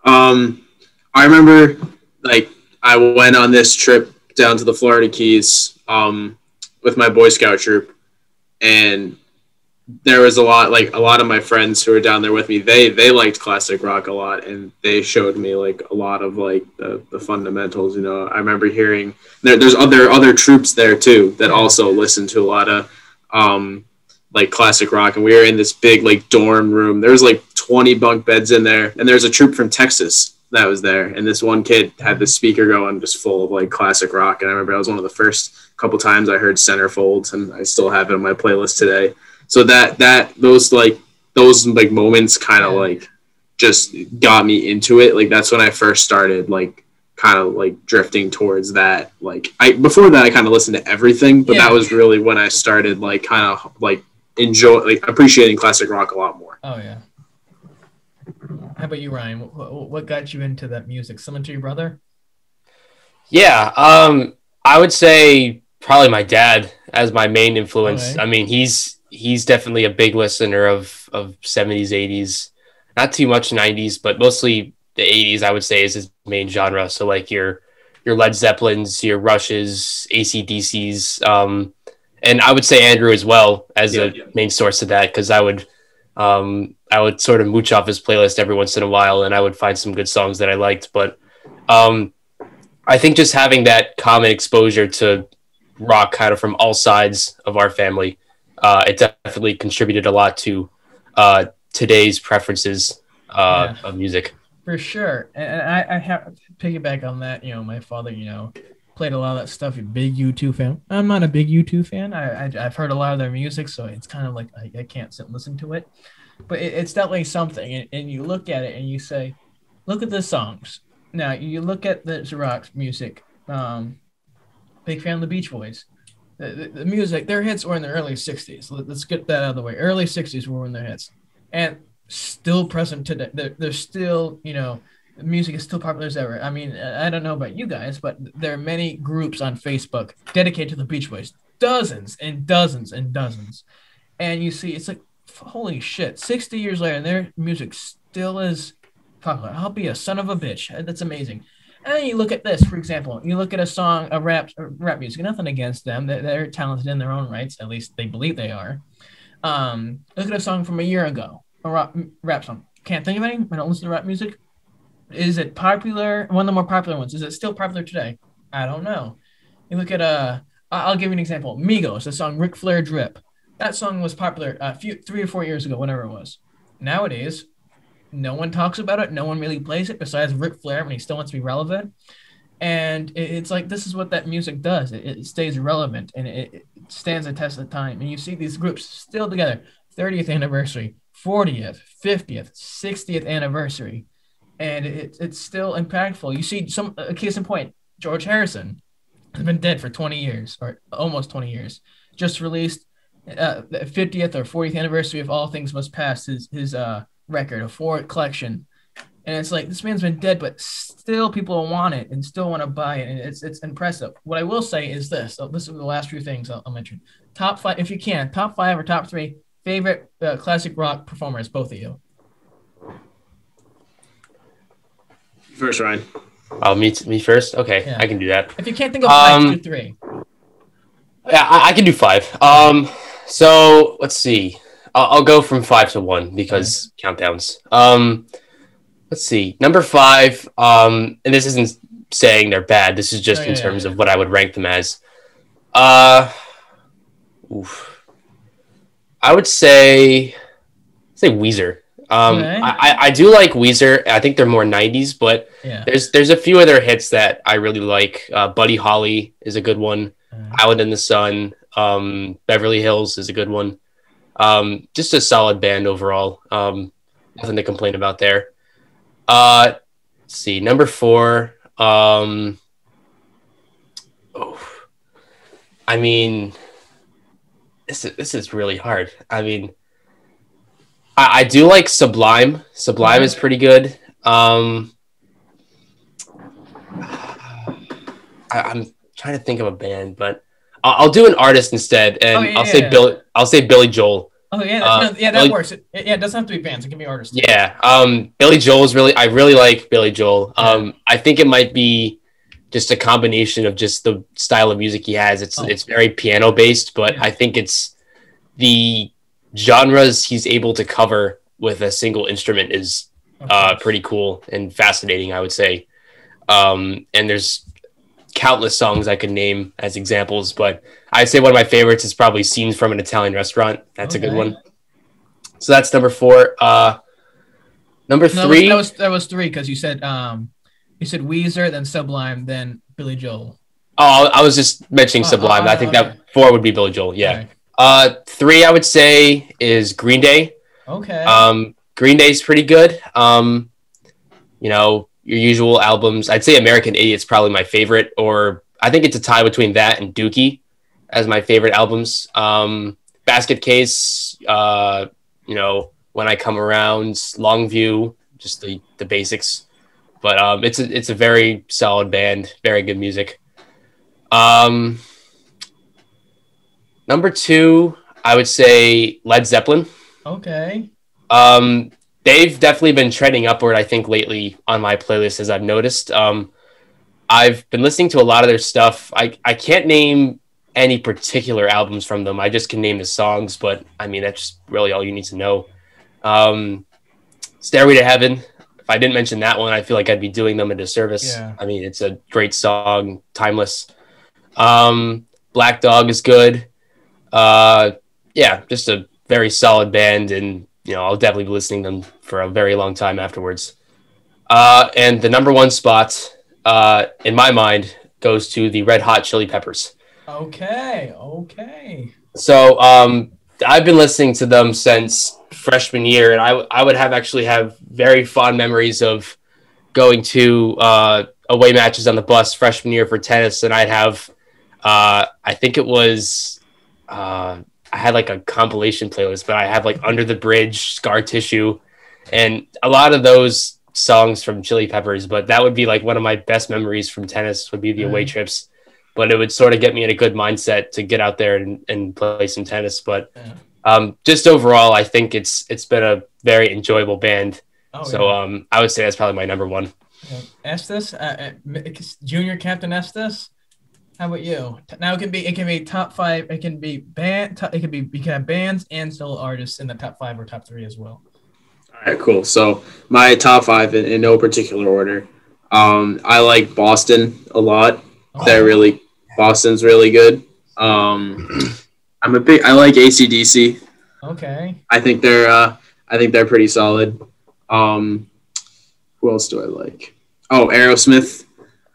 Um, I remember like I went on this trip down to the Florida Keys um, with my Boy Scout troop, and there was a lot like a lot of my friends who were down there with me they they liked classic rock a lot and they showed me like a lot of like the, the fundamentals you know. I remember hearing there, there's other other troops there too that also listen to a lot of um like classic rock and we were in this big like dorm room. There was like 20 bunk beds in there and there's a troop from texas that was there and this one kid had the speaker going just full of like classic rock and i remember that was one of the first couple times i heard centerfolds and i still have it on my playlist today so that that those like those like moments kind of like just got me into it like that's when i first started like kind of like drifting towards that like i before that i kind of listened to everything but yeah. that was really when i started like kind of like enjoy like appreciating classic rock a lot more. Oh yeah. How about you, Ryan? What, what got you into that music? Someone to your brother? Yeah, um, I would say probably my dad as my main influence. Okay. I mean, he's he's definitely a big listener of of 70s, 80s, not too much 90s, but mostly the 80s. I would say is his main genre. So like your your Led Zeppelins, your Rushes, ACDCs, um, and I would say Andrew as well as Yeah, a yeah. main source of that because I would um, I would sort of mooch off his playlist every once in a while, and I would find some good songs that I liked. But um, I think just having that common exposure to rock, kind of from all sides of our family, uh, it definitely contributed a lot to uh, today's preferences uh, Yeah. of music. For sure, and I, I have to piggyback on that. You know, my father, you know, played a lot of that stuff. Big U2 fan. I'm not a big U2 fan. I, I I've heard a lot of their music, so it's kind of like I, I can't sit and listen to it. But it, it's definitely something, and, and you look at it and you say, look at the songs. Now you look at the rock music. Um, big fan of the Beach Boys. The, the, music, their hits were in the early '60s. Let, us get that out of the way. Early '60s were when their hits, and still present today. They're, they're still, you know, music is still popular as ever. I mean, I don't know about you guys, but there are many groups on Facebook dedicated to the Beach Boys, dozens and dozens and dozens. And you see, it's like, holy shit, 60 years later, and their music still is popular. I'll be a son of a bitch. That's amazing. And then you look at this, for example, you look at a song, a rap, rap music, nothing against them. They're, they're talented in their own rights. At least they believe they are. Um, look at a song from a year ago, a rap, rap song. Can't think of any. I don't listen to rap music. Is it popular? One of the more popular ones. Is it still popular today? I don't know. You look at uh, I- I'll give you an example. Migos, the song "Ric Flair Drip." That song was popular a few, three or four years ago, whatever it was. Nowadays, no one talks about it. No one really plays it besides Ric Flair when he still wants to be relevant. And it's like this is what that music does. It, stays relevant and it, stands the test of time. And you see these groups still together. 30th anniversary, 40th, 50th, 60th anniversary, and it, it's still impactful. You see some a case in point, George Harrison has been dead for 20 years or almost 20 years. Just released uh, the 50th or 40th anniversary of All Things Must Pass, his his uh record, a four collection. And it's like this man's been dead, but still people want it and still want to buy it, and it's it's impressive. What I will say is this: so this is the last few things I'll, I'll mention. Top five, if you can, top five or top three favorite uh, classic rock performers, both of you. First, Ryan. Oh, me, me first. Okay, Yeah. I can do that. If you can't think of five, Um, do three. Yeah, I, I can do five. Um, so let's see. I'll, I'll go from five to one because countdowns. Um, let's see. Number five. Um, and this isn't saying they're bad. This is just Oh, in yeah, terms yeah. of what I would rank them as. Uh, oof. I would say, say Weezer. Um. I, I, I do like Weezer. I think they're more '90s, but Yeah. there's there's a few other hits that I really like. Uh, Buddy Holly is a good one. Uh, Island in the Sun, um, Beverly Hills is a good one. Um, just a solid band overall. Um, nothing to complain about there. Uh, let's see, number four. Um, oh, I mean, this is, this is really hard. I mean, I, I do like Sublime. Sublime is pretty good. Um, I, I'm trying to think of a band, but I'll, I'll do an artist instead, and Oh, yeah, I'll yeah, say yeah. Bill. I'll say Billy Joel. Oh yeah, uh, yeah, that Billy- works. It, yeah, it doesn't have to be bands. It can be artists. Yeah, um, Billy Joel is really. I really like Billy Joel. Um, I think it might be just a combination of just the style of music he has. It's Oh. it's very piano based, but. I think it's the genres he's able to cover with a single instrument is uh, pretty cool and fascinating, I would say. Um, and there's countless songs I could name as examples, but I'd say one of my favorites is probably "Scenes from an Italian Restaurant." That's a good one. So that's number four. Uh, number No, three. that was that was three because you said um, you said Weezer, then Sublime, then Billy Joel. oh, I was just mentioning Oh, Sublime. oh, I think okay. that four would be Billy Joel. Yeah. Okay. Uh, three I would say is Green Day. Okay. Um, Green Day's pretty good. Um, you know, your usual albums. I'd say American Idiot's probably my favorite, or I think it's a tie between that and Dookie as my favorite albums. Um, Basket Case, uh, you know, When I Come Around, Longview, just the the basics. But um, it's a it's a very solid band, very good music. Um, number two, I would say Led Zeppelin. okay. Um, they've definitely been trending upward, I think, lately on my playlist, as I've noticed. Um, I've been listening to a lot of their stuff. I, I can't name any particular albums from them. I just can name the songs, but I mean, that's really all you need to know. Um, Stairway to Heaven. If I didn't mention that one, I feel like I'd be doing them a disservice. Yeah. I mean, it's a great song, timeless. Um, Black Dog is good. Uh, yeah, just a very solid band, and you know, I'll definitely be listening to them for a very long time afterwards. Uh, and the number one spot, uh, in my mind, goes to the Red Hot Chili Peppers. Okay, okay. So um, I've been listening to them since freshman year, and I, w- I would have actually have very fond memories of going to uh, away matches on the bus freshman year for tennis, and I'd have uh, I think it was uh, I had like a compilation playlist, but I have like Under the Bridge, Scar Tissue, and a lot of those songs from Chili Peppers. But that would be like one of my best memories from tennis would be the away Mhm. trips. But it would sort of get me in a good mindset to get out there and, and play some tennis. But um, just overall, I think it's it's been a very enjoyable band. Oh, so yeah. um, I would say that's probably my number one. Yeah. Estus, uh, uh, Junior Captain Estus. How about you? Now it can be it can be top five. It can be band. Top, it can be you can have bands and solo artists in the top five or top three as well. All right, cool. So my top five in, in no particular order. Um, I like Boston a lot. They're really Boston's really good. Um, *clears throat* I'm a big. I like ACDC. okay. I think they're. Uh, I think they're pretty solid. Um, who else do I like? Oh, Aerosmith.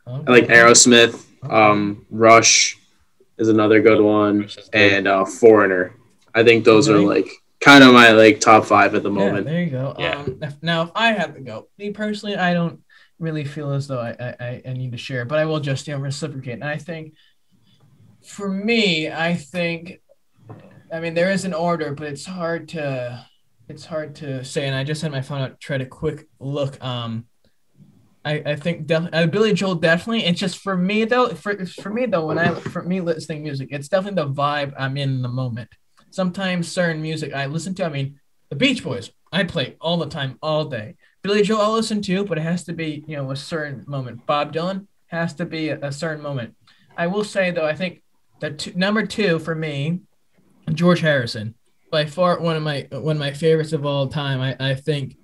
okay. I like Aerosmith. Um, Rush is another good one, and uh, Foreigner. I think those are like kind of my like top five at the Yeah, moment. there you go. Yeah. Um, if, now, if I have to go, me personally, I don't really feel as though I, I, I- I need to share, but I will just you know reciprocate. And I think, for me, I think, I mean, there is an order, but it's hard to, it's hard to say. And I just had my phone out, tried a quick look. Um, I, I think def- uh, Billy Joel definitely. It's just for me though. For for me though, when I for me listening music, it's definitely the vibe I'm in in the moment. Sometimes certain music I listen to. I mean, the Beach Boys, I play all the time, all day. Billy Joel, I'll listen to, but it has to be, you know, a certain moment. Bob Dylan has to be a, a certain moment. I will say though, I think that two, number two for me, George Harrison, by far one of my one of my favorites of all time. I, I think,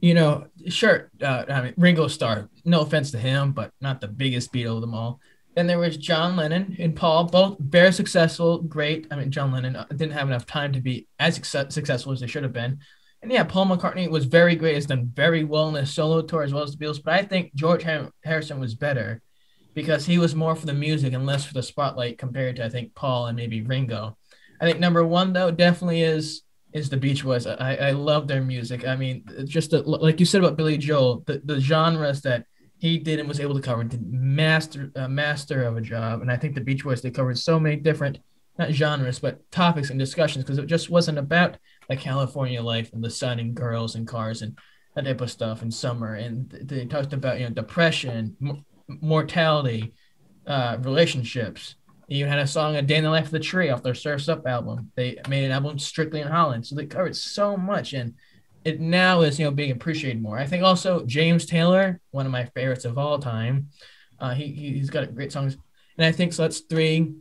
you know, sure, uh, I mean Ringo Starr. No offense to him, but not the biggest Beatle of them all. Then there was John Lennon and Paul, both very successful, great. I mean, John Lennon uh, didn't have enough time to be as successful as they should have been. And yeah, Paul McCartney was very great, has done very well in his solo tour as well as the Beatles. But I think George Harrison was better because he was more for the music and less for the spotlight compared to I think Paul and maybe Ringo. I think number one though definitely is is the Beach Boys. I, I love their music. I mean, just the, like you said about Billy Joel, the, the genres that he did and was able to cover did master uh, master of a job. And I think the Beach Boys they covered so many different not genres but topics and discussions because it just wasn't about like California life and the sun and girls and cars and that type of stuff in summer. And they talked about you know depression, m- mortality, uh, relationships. They even had a song "A Day in the Life of the Tree" off their Surfs Up album. They made an album strictly in Holland, so they covered so much, and it now is you know being appreciated more. I think also James Taylor, one of my favorites of all time. Uh, he he- he's got great songs, and I think so. That's three.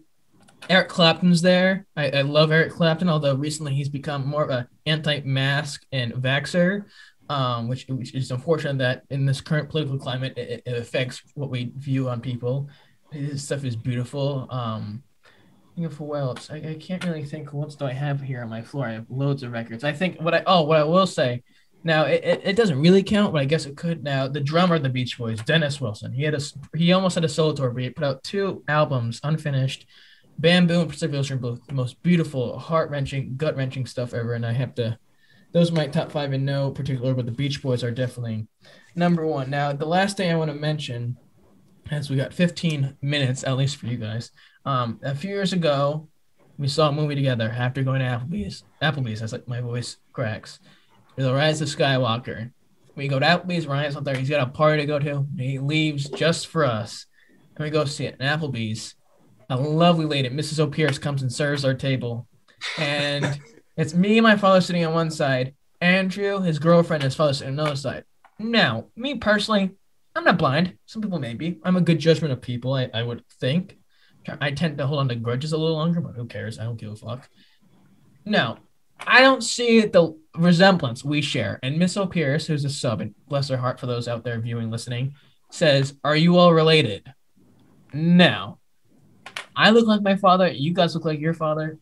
Eric Clapton's there. I, I love Eric Clapton, although recently he's become more of a anti-mask and vaxer, um, which which is unfortunate that in this current political climate it, it affects what we view on people. His stuff is beautiful. Um, think of. I, I can't really think. What else do I have here on my floor? I have loads of records. I think what I oh what I will say. Now it, it, it doesn't really count, but I guess it could. Now the drummer of the Beach Boys, Dennis Wilson, he had a he almost had a solo tour, but he put out two albums unfinished. Bambu and Pacific Ocean, both the most beautiful, heart wrenching, gut wrenching stuff ever. And I have to, those are my top five in no particular, but the Beach Boys are definitely number one. Now, the last thing I want to mention, as we got 15 minutes at least for you guys, um, a few years ago, we saw a movie together after going to Applebee's. Applebee's, that's like my voice cracks. The Rise of Skywalker. We go to Applebee's, Ryan's out there. He's got a party to go to. And he leaves just for us. And we go see it in Applebee's a lovely lady, Mrs. O'Pierce, comes and serves our table. And *laughs* it's me and my father sitting on one side, Andrew, his girlfriend, and his father sitting on another side. Now, me personally, I'm not blind. Some people may be. I'm a good judgment of people. I, I would think. I tend to hold on to grudges a little longer, but who cares? I don't give a fuck. No, I don't see the resemblance we share. And Miss O'Pierce, who's a sub, and bless her heart for those out there viewing, listening, says, Are you all related? No. I look like my father. You guys look like your father.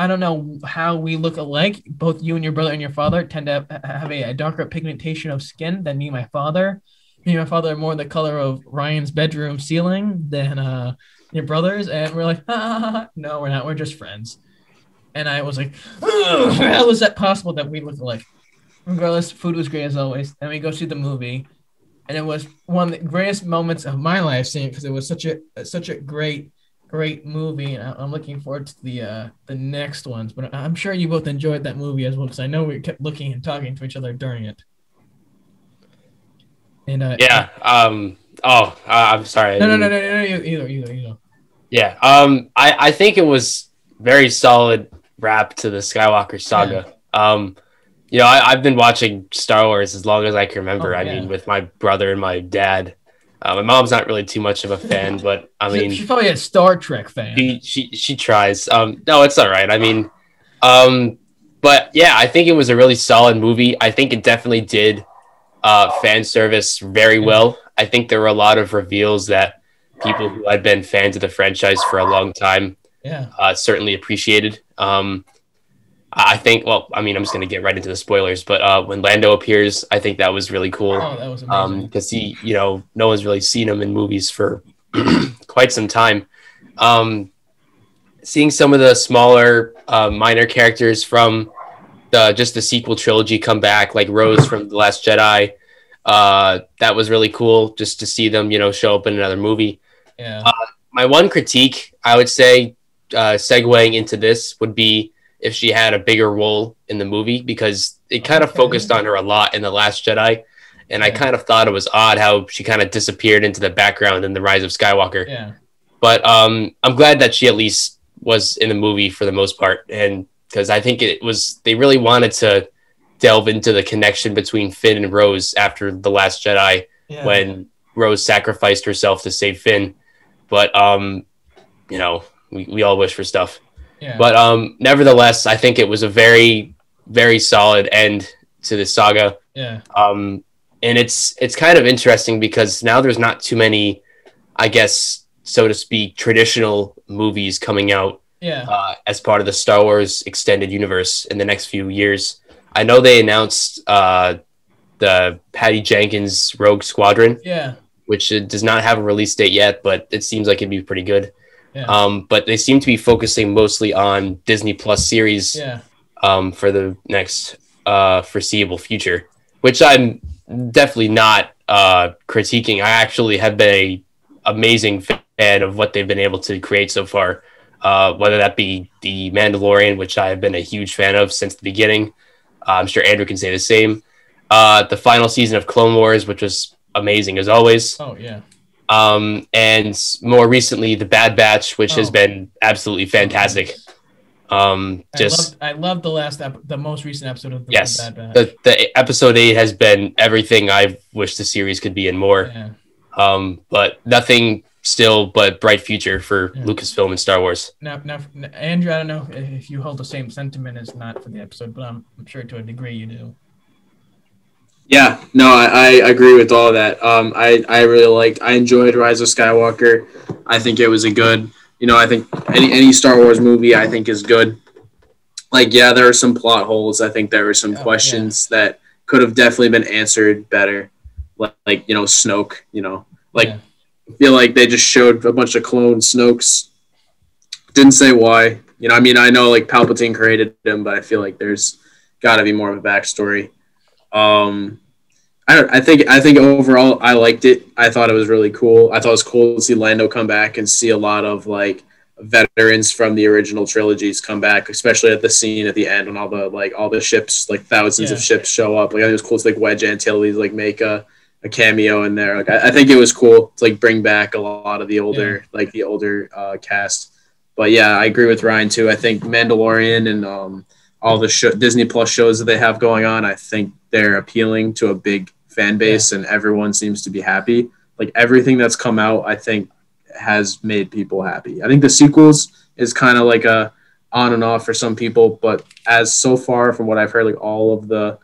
I don't know how we look alike. Both you and your brother and your father tend to have a, a darker pigmentation of skin than me and my father. Me and my father are more the color of Ryan's bedroom ceiling than uh, your brothers. And we're like, *laughs* ah, no, we're not. We're just friends. And I was like, *laughs* how is that possible that we look alike? Regardless, food was great as always. And we go see the movie and it was one of the greatest moments of my life seeing it because it was such a such a great great movie and i'm looking forward to the uh the next ones but i'm sure you both enjoyed that movie as well because i know we kept looking and talking to each other during it and uh yeah um oh uh, i'm sorry no no no no no either either either yeah um i i think it was very solid wrap to the skywalker saga yeah. um you know, I, have been watching Star Wars as long as I can remember. Oh, I mean, with my brother and my dad. Uh, my mom's not really too much of a fan, *laughs* but I mean, she's probably a Star Trek fan. She she she tries. Um, no, it's all right. I mean, um, but yeah, I think it was a really solid movie. I think it definitely did uh, fan service very well. I think there were a lot of reveals that people who had been fans of the franchise for a long time, yeah, uh, certainly appreciated. Um, I think, well, I mean, I'm just going to get right into the spoilers, but uh, when Lando appears, I think that was really cool. Oh, that was amazing. Because um, he, you know, no one's really seen him in movies for *clears throat* quite some time. Um, seeing some of the smaller, uh, minor characters from the just the sequel trilogy come back, like Rose from The Last Jedi, uh, that was really cool just to see them, you know, show up in another movie. Yeah. Uh, my one critique, I would say, uh, segueing into this would be if she had a bigger role in the movie because it kind of focused on her a lot in the Last Jedi, and I kind of thought it was odd how she kind of disappeared into the background in the Rise of Skywalker. Yeah. But um, I'm glad that she at least was in the movie for the most part, and because I think it was they really wanted to delve into the connection between Finn and Rose after the Last Jedi yeah. when Rose sacrificed herself to save Finn. But um, you know, we, we all wish for stuff. But um, nevertheless, I think it was a very, very solid end to the saga. Yeah. Um, and it's it's kind of interesting because now there's not too many, I guess, so to speak, traditional movies coming out. Yeah. Uh, as part of the Star Wars extended universe in the next few years. I know they announced uh, the Patty Jenkins Rogue Squadron. Yeah. Which does not have a release date yet, but it seems like it'd be pretty good. Yeah. Um, but they seem to be focusing mostly on Disney Plus series yeah. um, for the next uh, foreseeable future, which I'm definitely not uh, critiquing. I actually have been a amazing fan of what they've been able to create so far. Uh, whether that be the Mandalorian, which I have been a huge fan of since the beginning. Uh, I'm sure Andrew can say the same. Uh, the final season of Clone Wars, which was amazing as always. Oh yeah. Um, and more recently, The Bad Batch, which oh. has been absolutely fantastic. Um, just I love, the last ep- the most recent episode of the yes, Bad Batch. The, the episode eight has been everything I wish the series could be and more. Yeah. Um, but nothing still but bright future for yeah. Lucasfilm and Star Wars. Now, now, Andrew, I don't know if you hold the same sentiment as not for the episode, but I'm, I'm sure to a degree you do. Yeah, no, I, I agree with all of that. Um, I, I really liked, I enjoyed Rise of Skywalker. I think it was a good, you know, I think any, any Star Wars movie I think is good. Like, yeah, there are some plot holes. I think there were some oh, questions yeah. that could have definitely been answered better. Like, like you know, Snoke, you know, like, yeah. I feel like they just showed a bunch of clone Snokes. Didn't say why. You know, I mean, I know like Palpatine created him, but I feel like there's got to be more of a backstory. Um, I don't. I think. I think overall, I liked it. I thought it was really cool. I thought it was cool to see Lando come back and see a lot of like veterans from the original trilogies come back, especially at the scene at the end when all the like all the ships, like thousands yeah. of ships, show up. Like I think it was cool to like Wedge Antilles like make a, a cameo in there. Like I, I, think it was cool to like bring back a lot of the older yeah. like the older uh, cast. But yeah, I agree with Ryan too. I think Mandalorian and um, all the show, Disney Plus shows that they have going on, I think they're appealing to a big fan base and everyone seems to be happy. Like everything that's come out, I think has made people happy. I think the sequels is kind of like a on and off for some people, but as so far from what I've heard, like all of the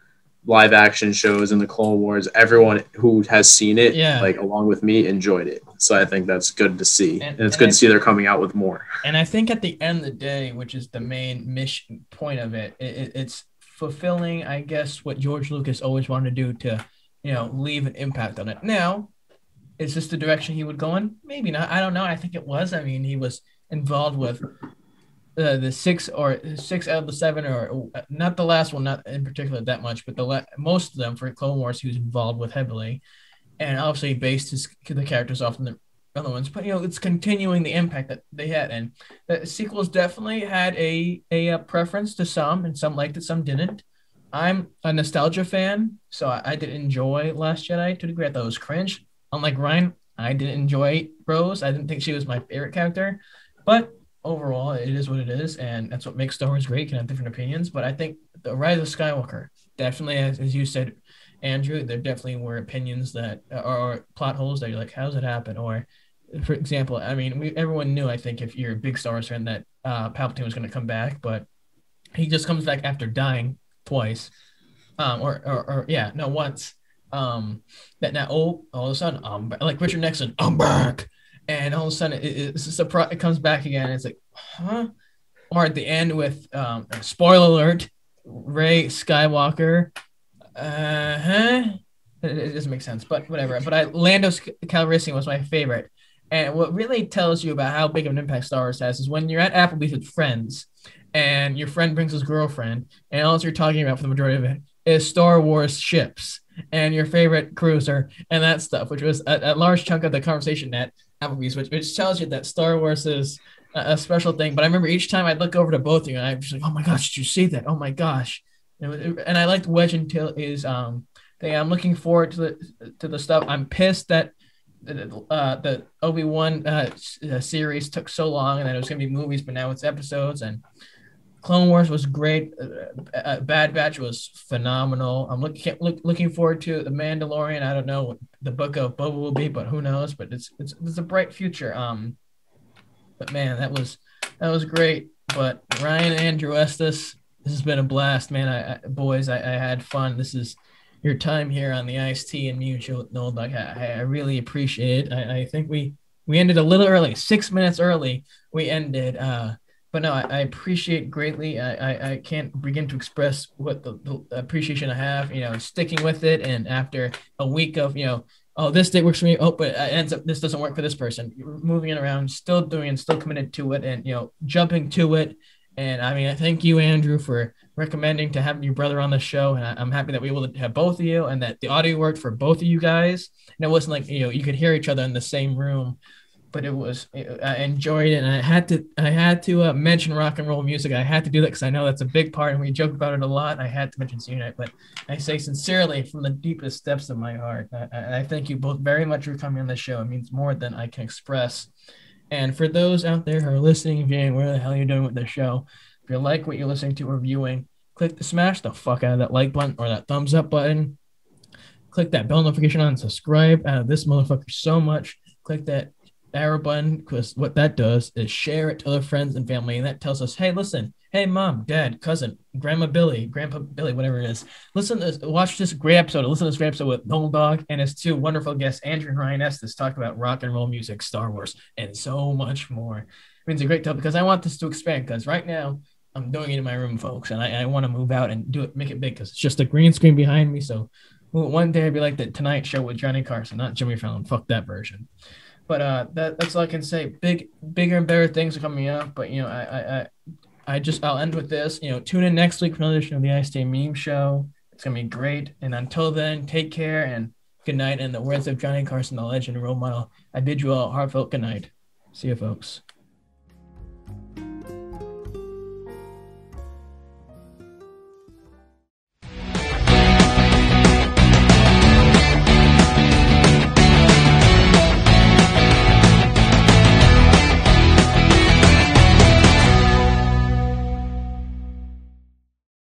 live action shows and the Clone Wars, everyone who has seen it, Yeah. like along with me, enjoyed it. So I think that's good to see, And- and, it's and good I- to see they're coming out with more. And I think at the end of the day, which is the main mission point of it, it, it- it's fulfilling, I guess, what George Lucas always wanted to do to, you know, leave an impact on it. Now, is this the direction he would go in? Maybe not. I don't know. I think it was. I mean, he was involved with uh, the six or six out of the seven, or uh, not the last one, not in particular that much, but the la- most of them for Clone Wars, he was involved with heavily, and obviously based his the characters off the other ones. But you know, it's continuing the impact that they had, and the sequels definitely had a a, uh preference to some, and some liked it, some didn't. I'm a nostalgia fan, so I, I did enjoy Last Jedi to a degree. I thought it was cringe. Unlike Ryan, I didn't enjoy Rose. I didn't think she was my favorite character, but overall, it is what it is, and that's what makes Star Wars great. Can have different opinions, but I think the Rise of Skywalker definitely, as, as you said, Andrew, there definitely were opinions that or, or plot holes that you're like, how's it happen? Or, for example, I mean, we everyone knew, I think, if you're a big Star Wars fan, that uh, Palpatine was going to come back, but he just comes back after dying twice, um, or, or, or yeah, no, once. Um, that now all all of a sudden, um, like Richard Nixon, I'm back, and all of a sudden it, it's a surprise. It comes back again. It's like, huh? Or at the end with um, spoiler alert, Rey Skywalker. Uh huh. It, it doesn't make sense, but whatever. But I Lando Calrissian was my favorite. And what really tells you about how big of an impact Star Wars has is when you're at Applebee's with friends, and your friend brings his girlfriend, and all you're talking about for the majority of it is Star Wars ships and your favorite cruiser and that stuff, which was a, a large chunk of the conversation at Applebee's, which, which tells you that Star Wars is a, a special thing. But I remember each time I'd look over to both of you and I'd be like, oh my gosh, did you see that? Oh my gosh. And, and I liked Wedge Antilles um. I'm looking forward to the to the stuff. I'm pissed that uh, the Obi Wan uh, uh, series took so long and that it was gonna be movies, but now it's episodes. And Clone Wars was great. Uh, uh, Bad Batch was phenomenal. I'm looking look, looking forward to the Mandalorian. I don't know what the book of Boba will be, but who knows? But it's it's it's a bright future. Um, but man, that was that was great. But Ryan Andrew Estus, this has been a blast, man. I, I boys, I, I had fun. This is your time here on the Ice and Mutual NoLdAwG. I, I really appreciate it. I, I think we we ended a little early, six minutes early. We ended. Uh, but no, I, I appreciate greatly. I, I, I can't begin to express what the, the appreciation I have. You know, sticking with it, and after a week of you know, oh this date works for me. Oh, but it ends up this doesn't work for this person. Moving it around, still doing, it, still committed to it, and you know, jumping to it. And I mean, I thank you, Andrew, for recommending to have your brother on the show. And I, I'm happy that we were able to have both of you, and that the audio worked for both of you guys. And it wasn't like you know you could hear each other in the same room but it was I enjoyed it, and I had to I had to uh, mention rock and roll music. I had to do that because I know that's a big part, and we joke about it a lot. I had to mention Unite, but I say sincerely from the deepest depths of my heart, I, I thank you both very much for coming on the show. It means more than I can express. And for those out there who are listening, viewing, where the hell you're doing with the show, if you like what you're listening to or viewing, click the smash the fuck out of that like button or that thumbs up button. Click that bell notification on subscribe out of this motherfucker so much. Click that arrow button because what that does is share it to other friends and family, and that tells us, hey, listen, hey, mom, dad, cousin, grandma Billy, grandpa Billy, whatever it is, listen to this, watch this great episode, listen to this great episode with NoLdAwG and his two wonderful guests, Andrew and Ryan Estus, talk about rock and roll music, Star Wars, and so much more. It means a great deal because I want this to expand because right now I'm doing it in my room, folks, and I, I want to move out and do it, make it big because it's just a green screen behind me. So one day I'd be like the Tonight Show with Johnny Carson, not Jimmy Fallon. Fuck that version. But uh, that that's all I can say. Big, bigger and better things are coming up. But you know, I, I, I, I just I'll end with this. You know, tune in next week for another edition of the Ice Day Meme Show. It's gonna be great. And until then, take care and good night. And the words of Johnny Carson, the legend and role model, I bid you all a heartfelt good night. See you, folks.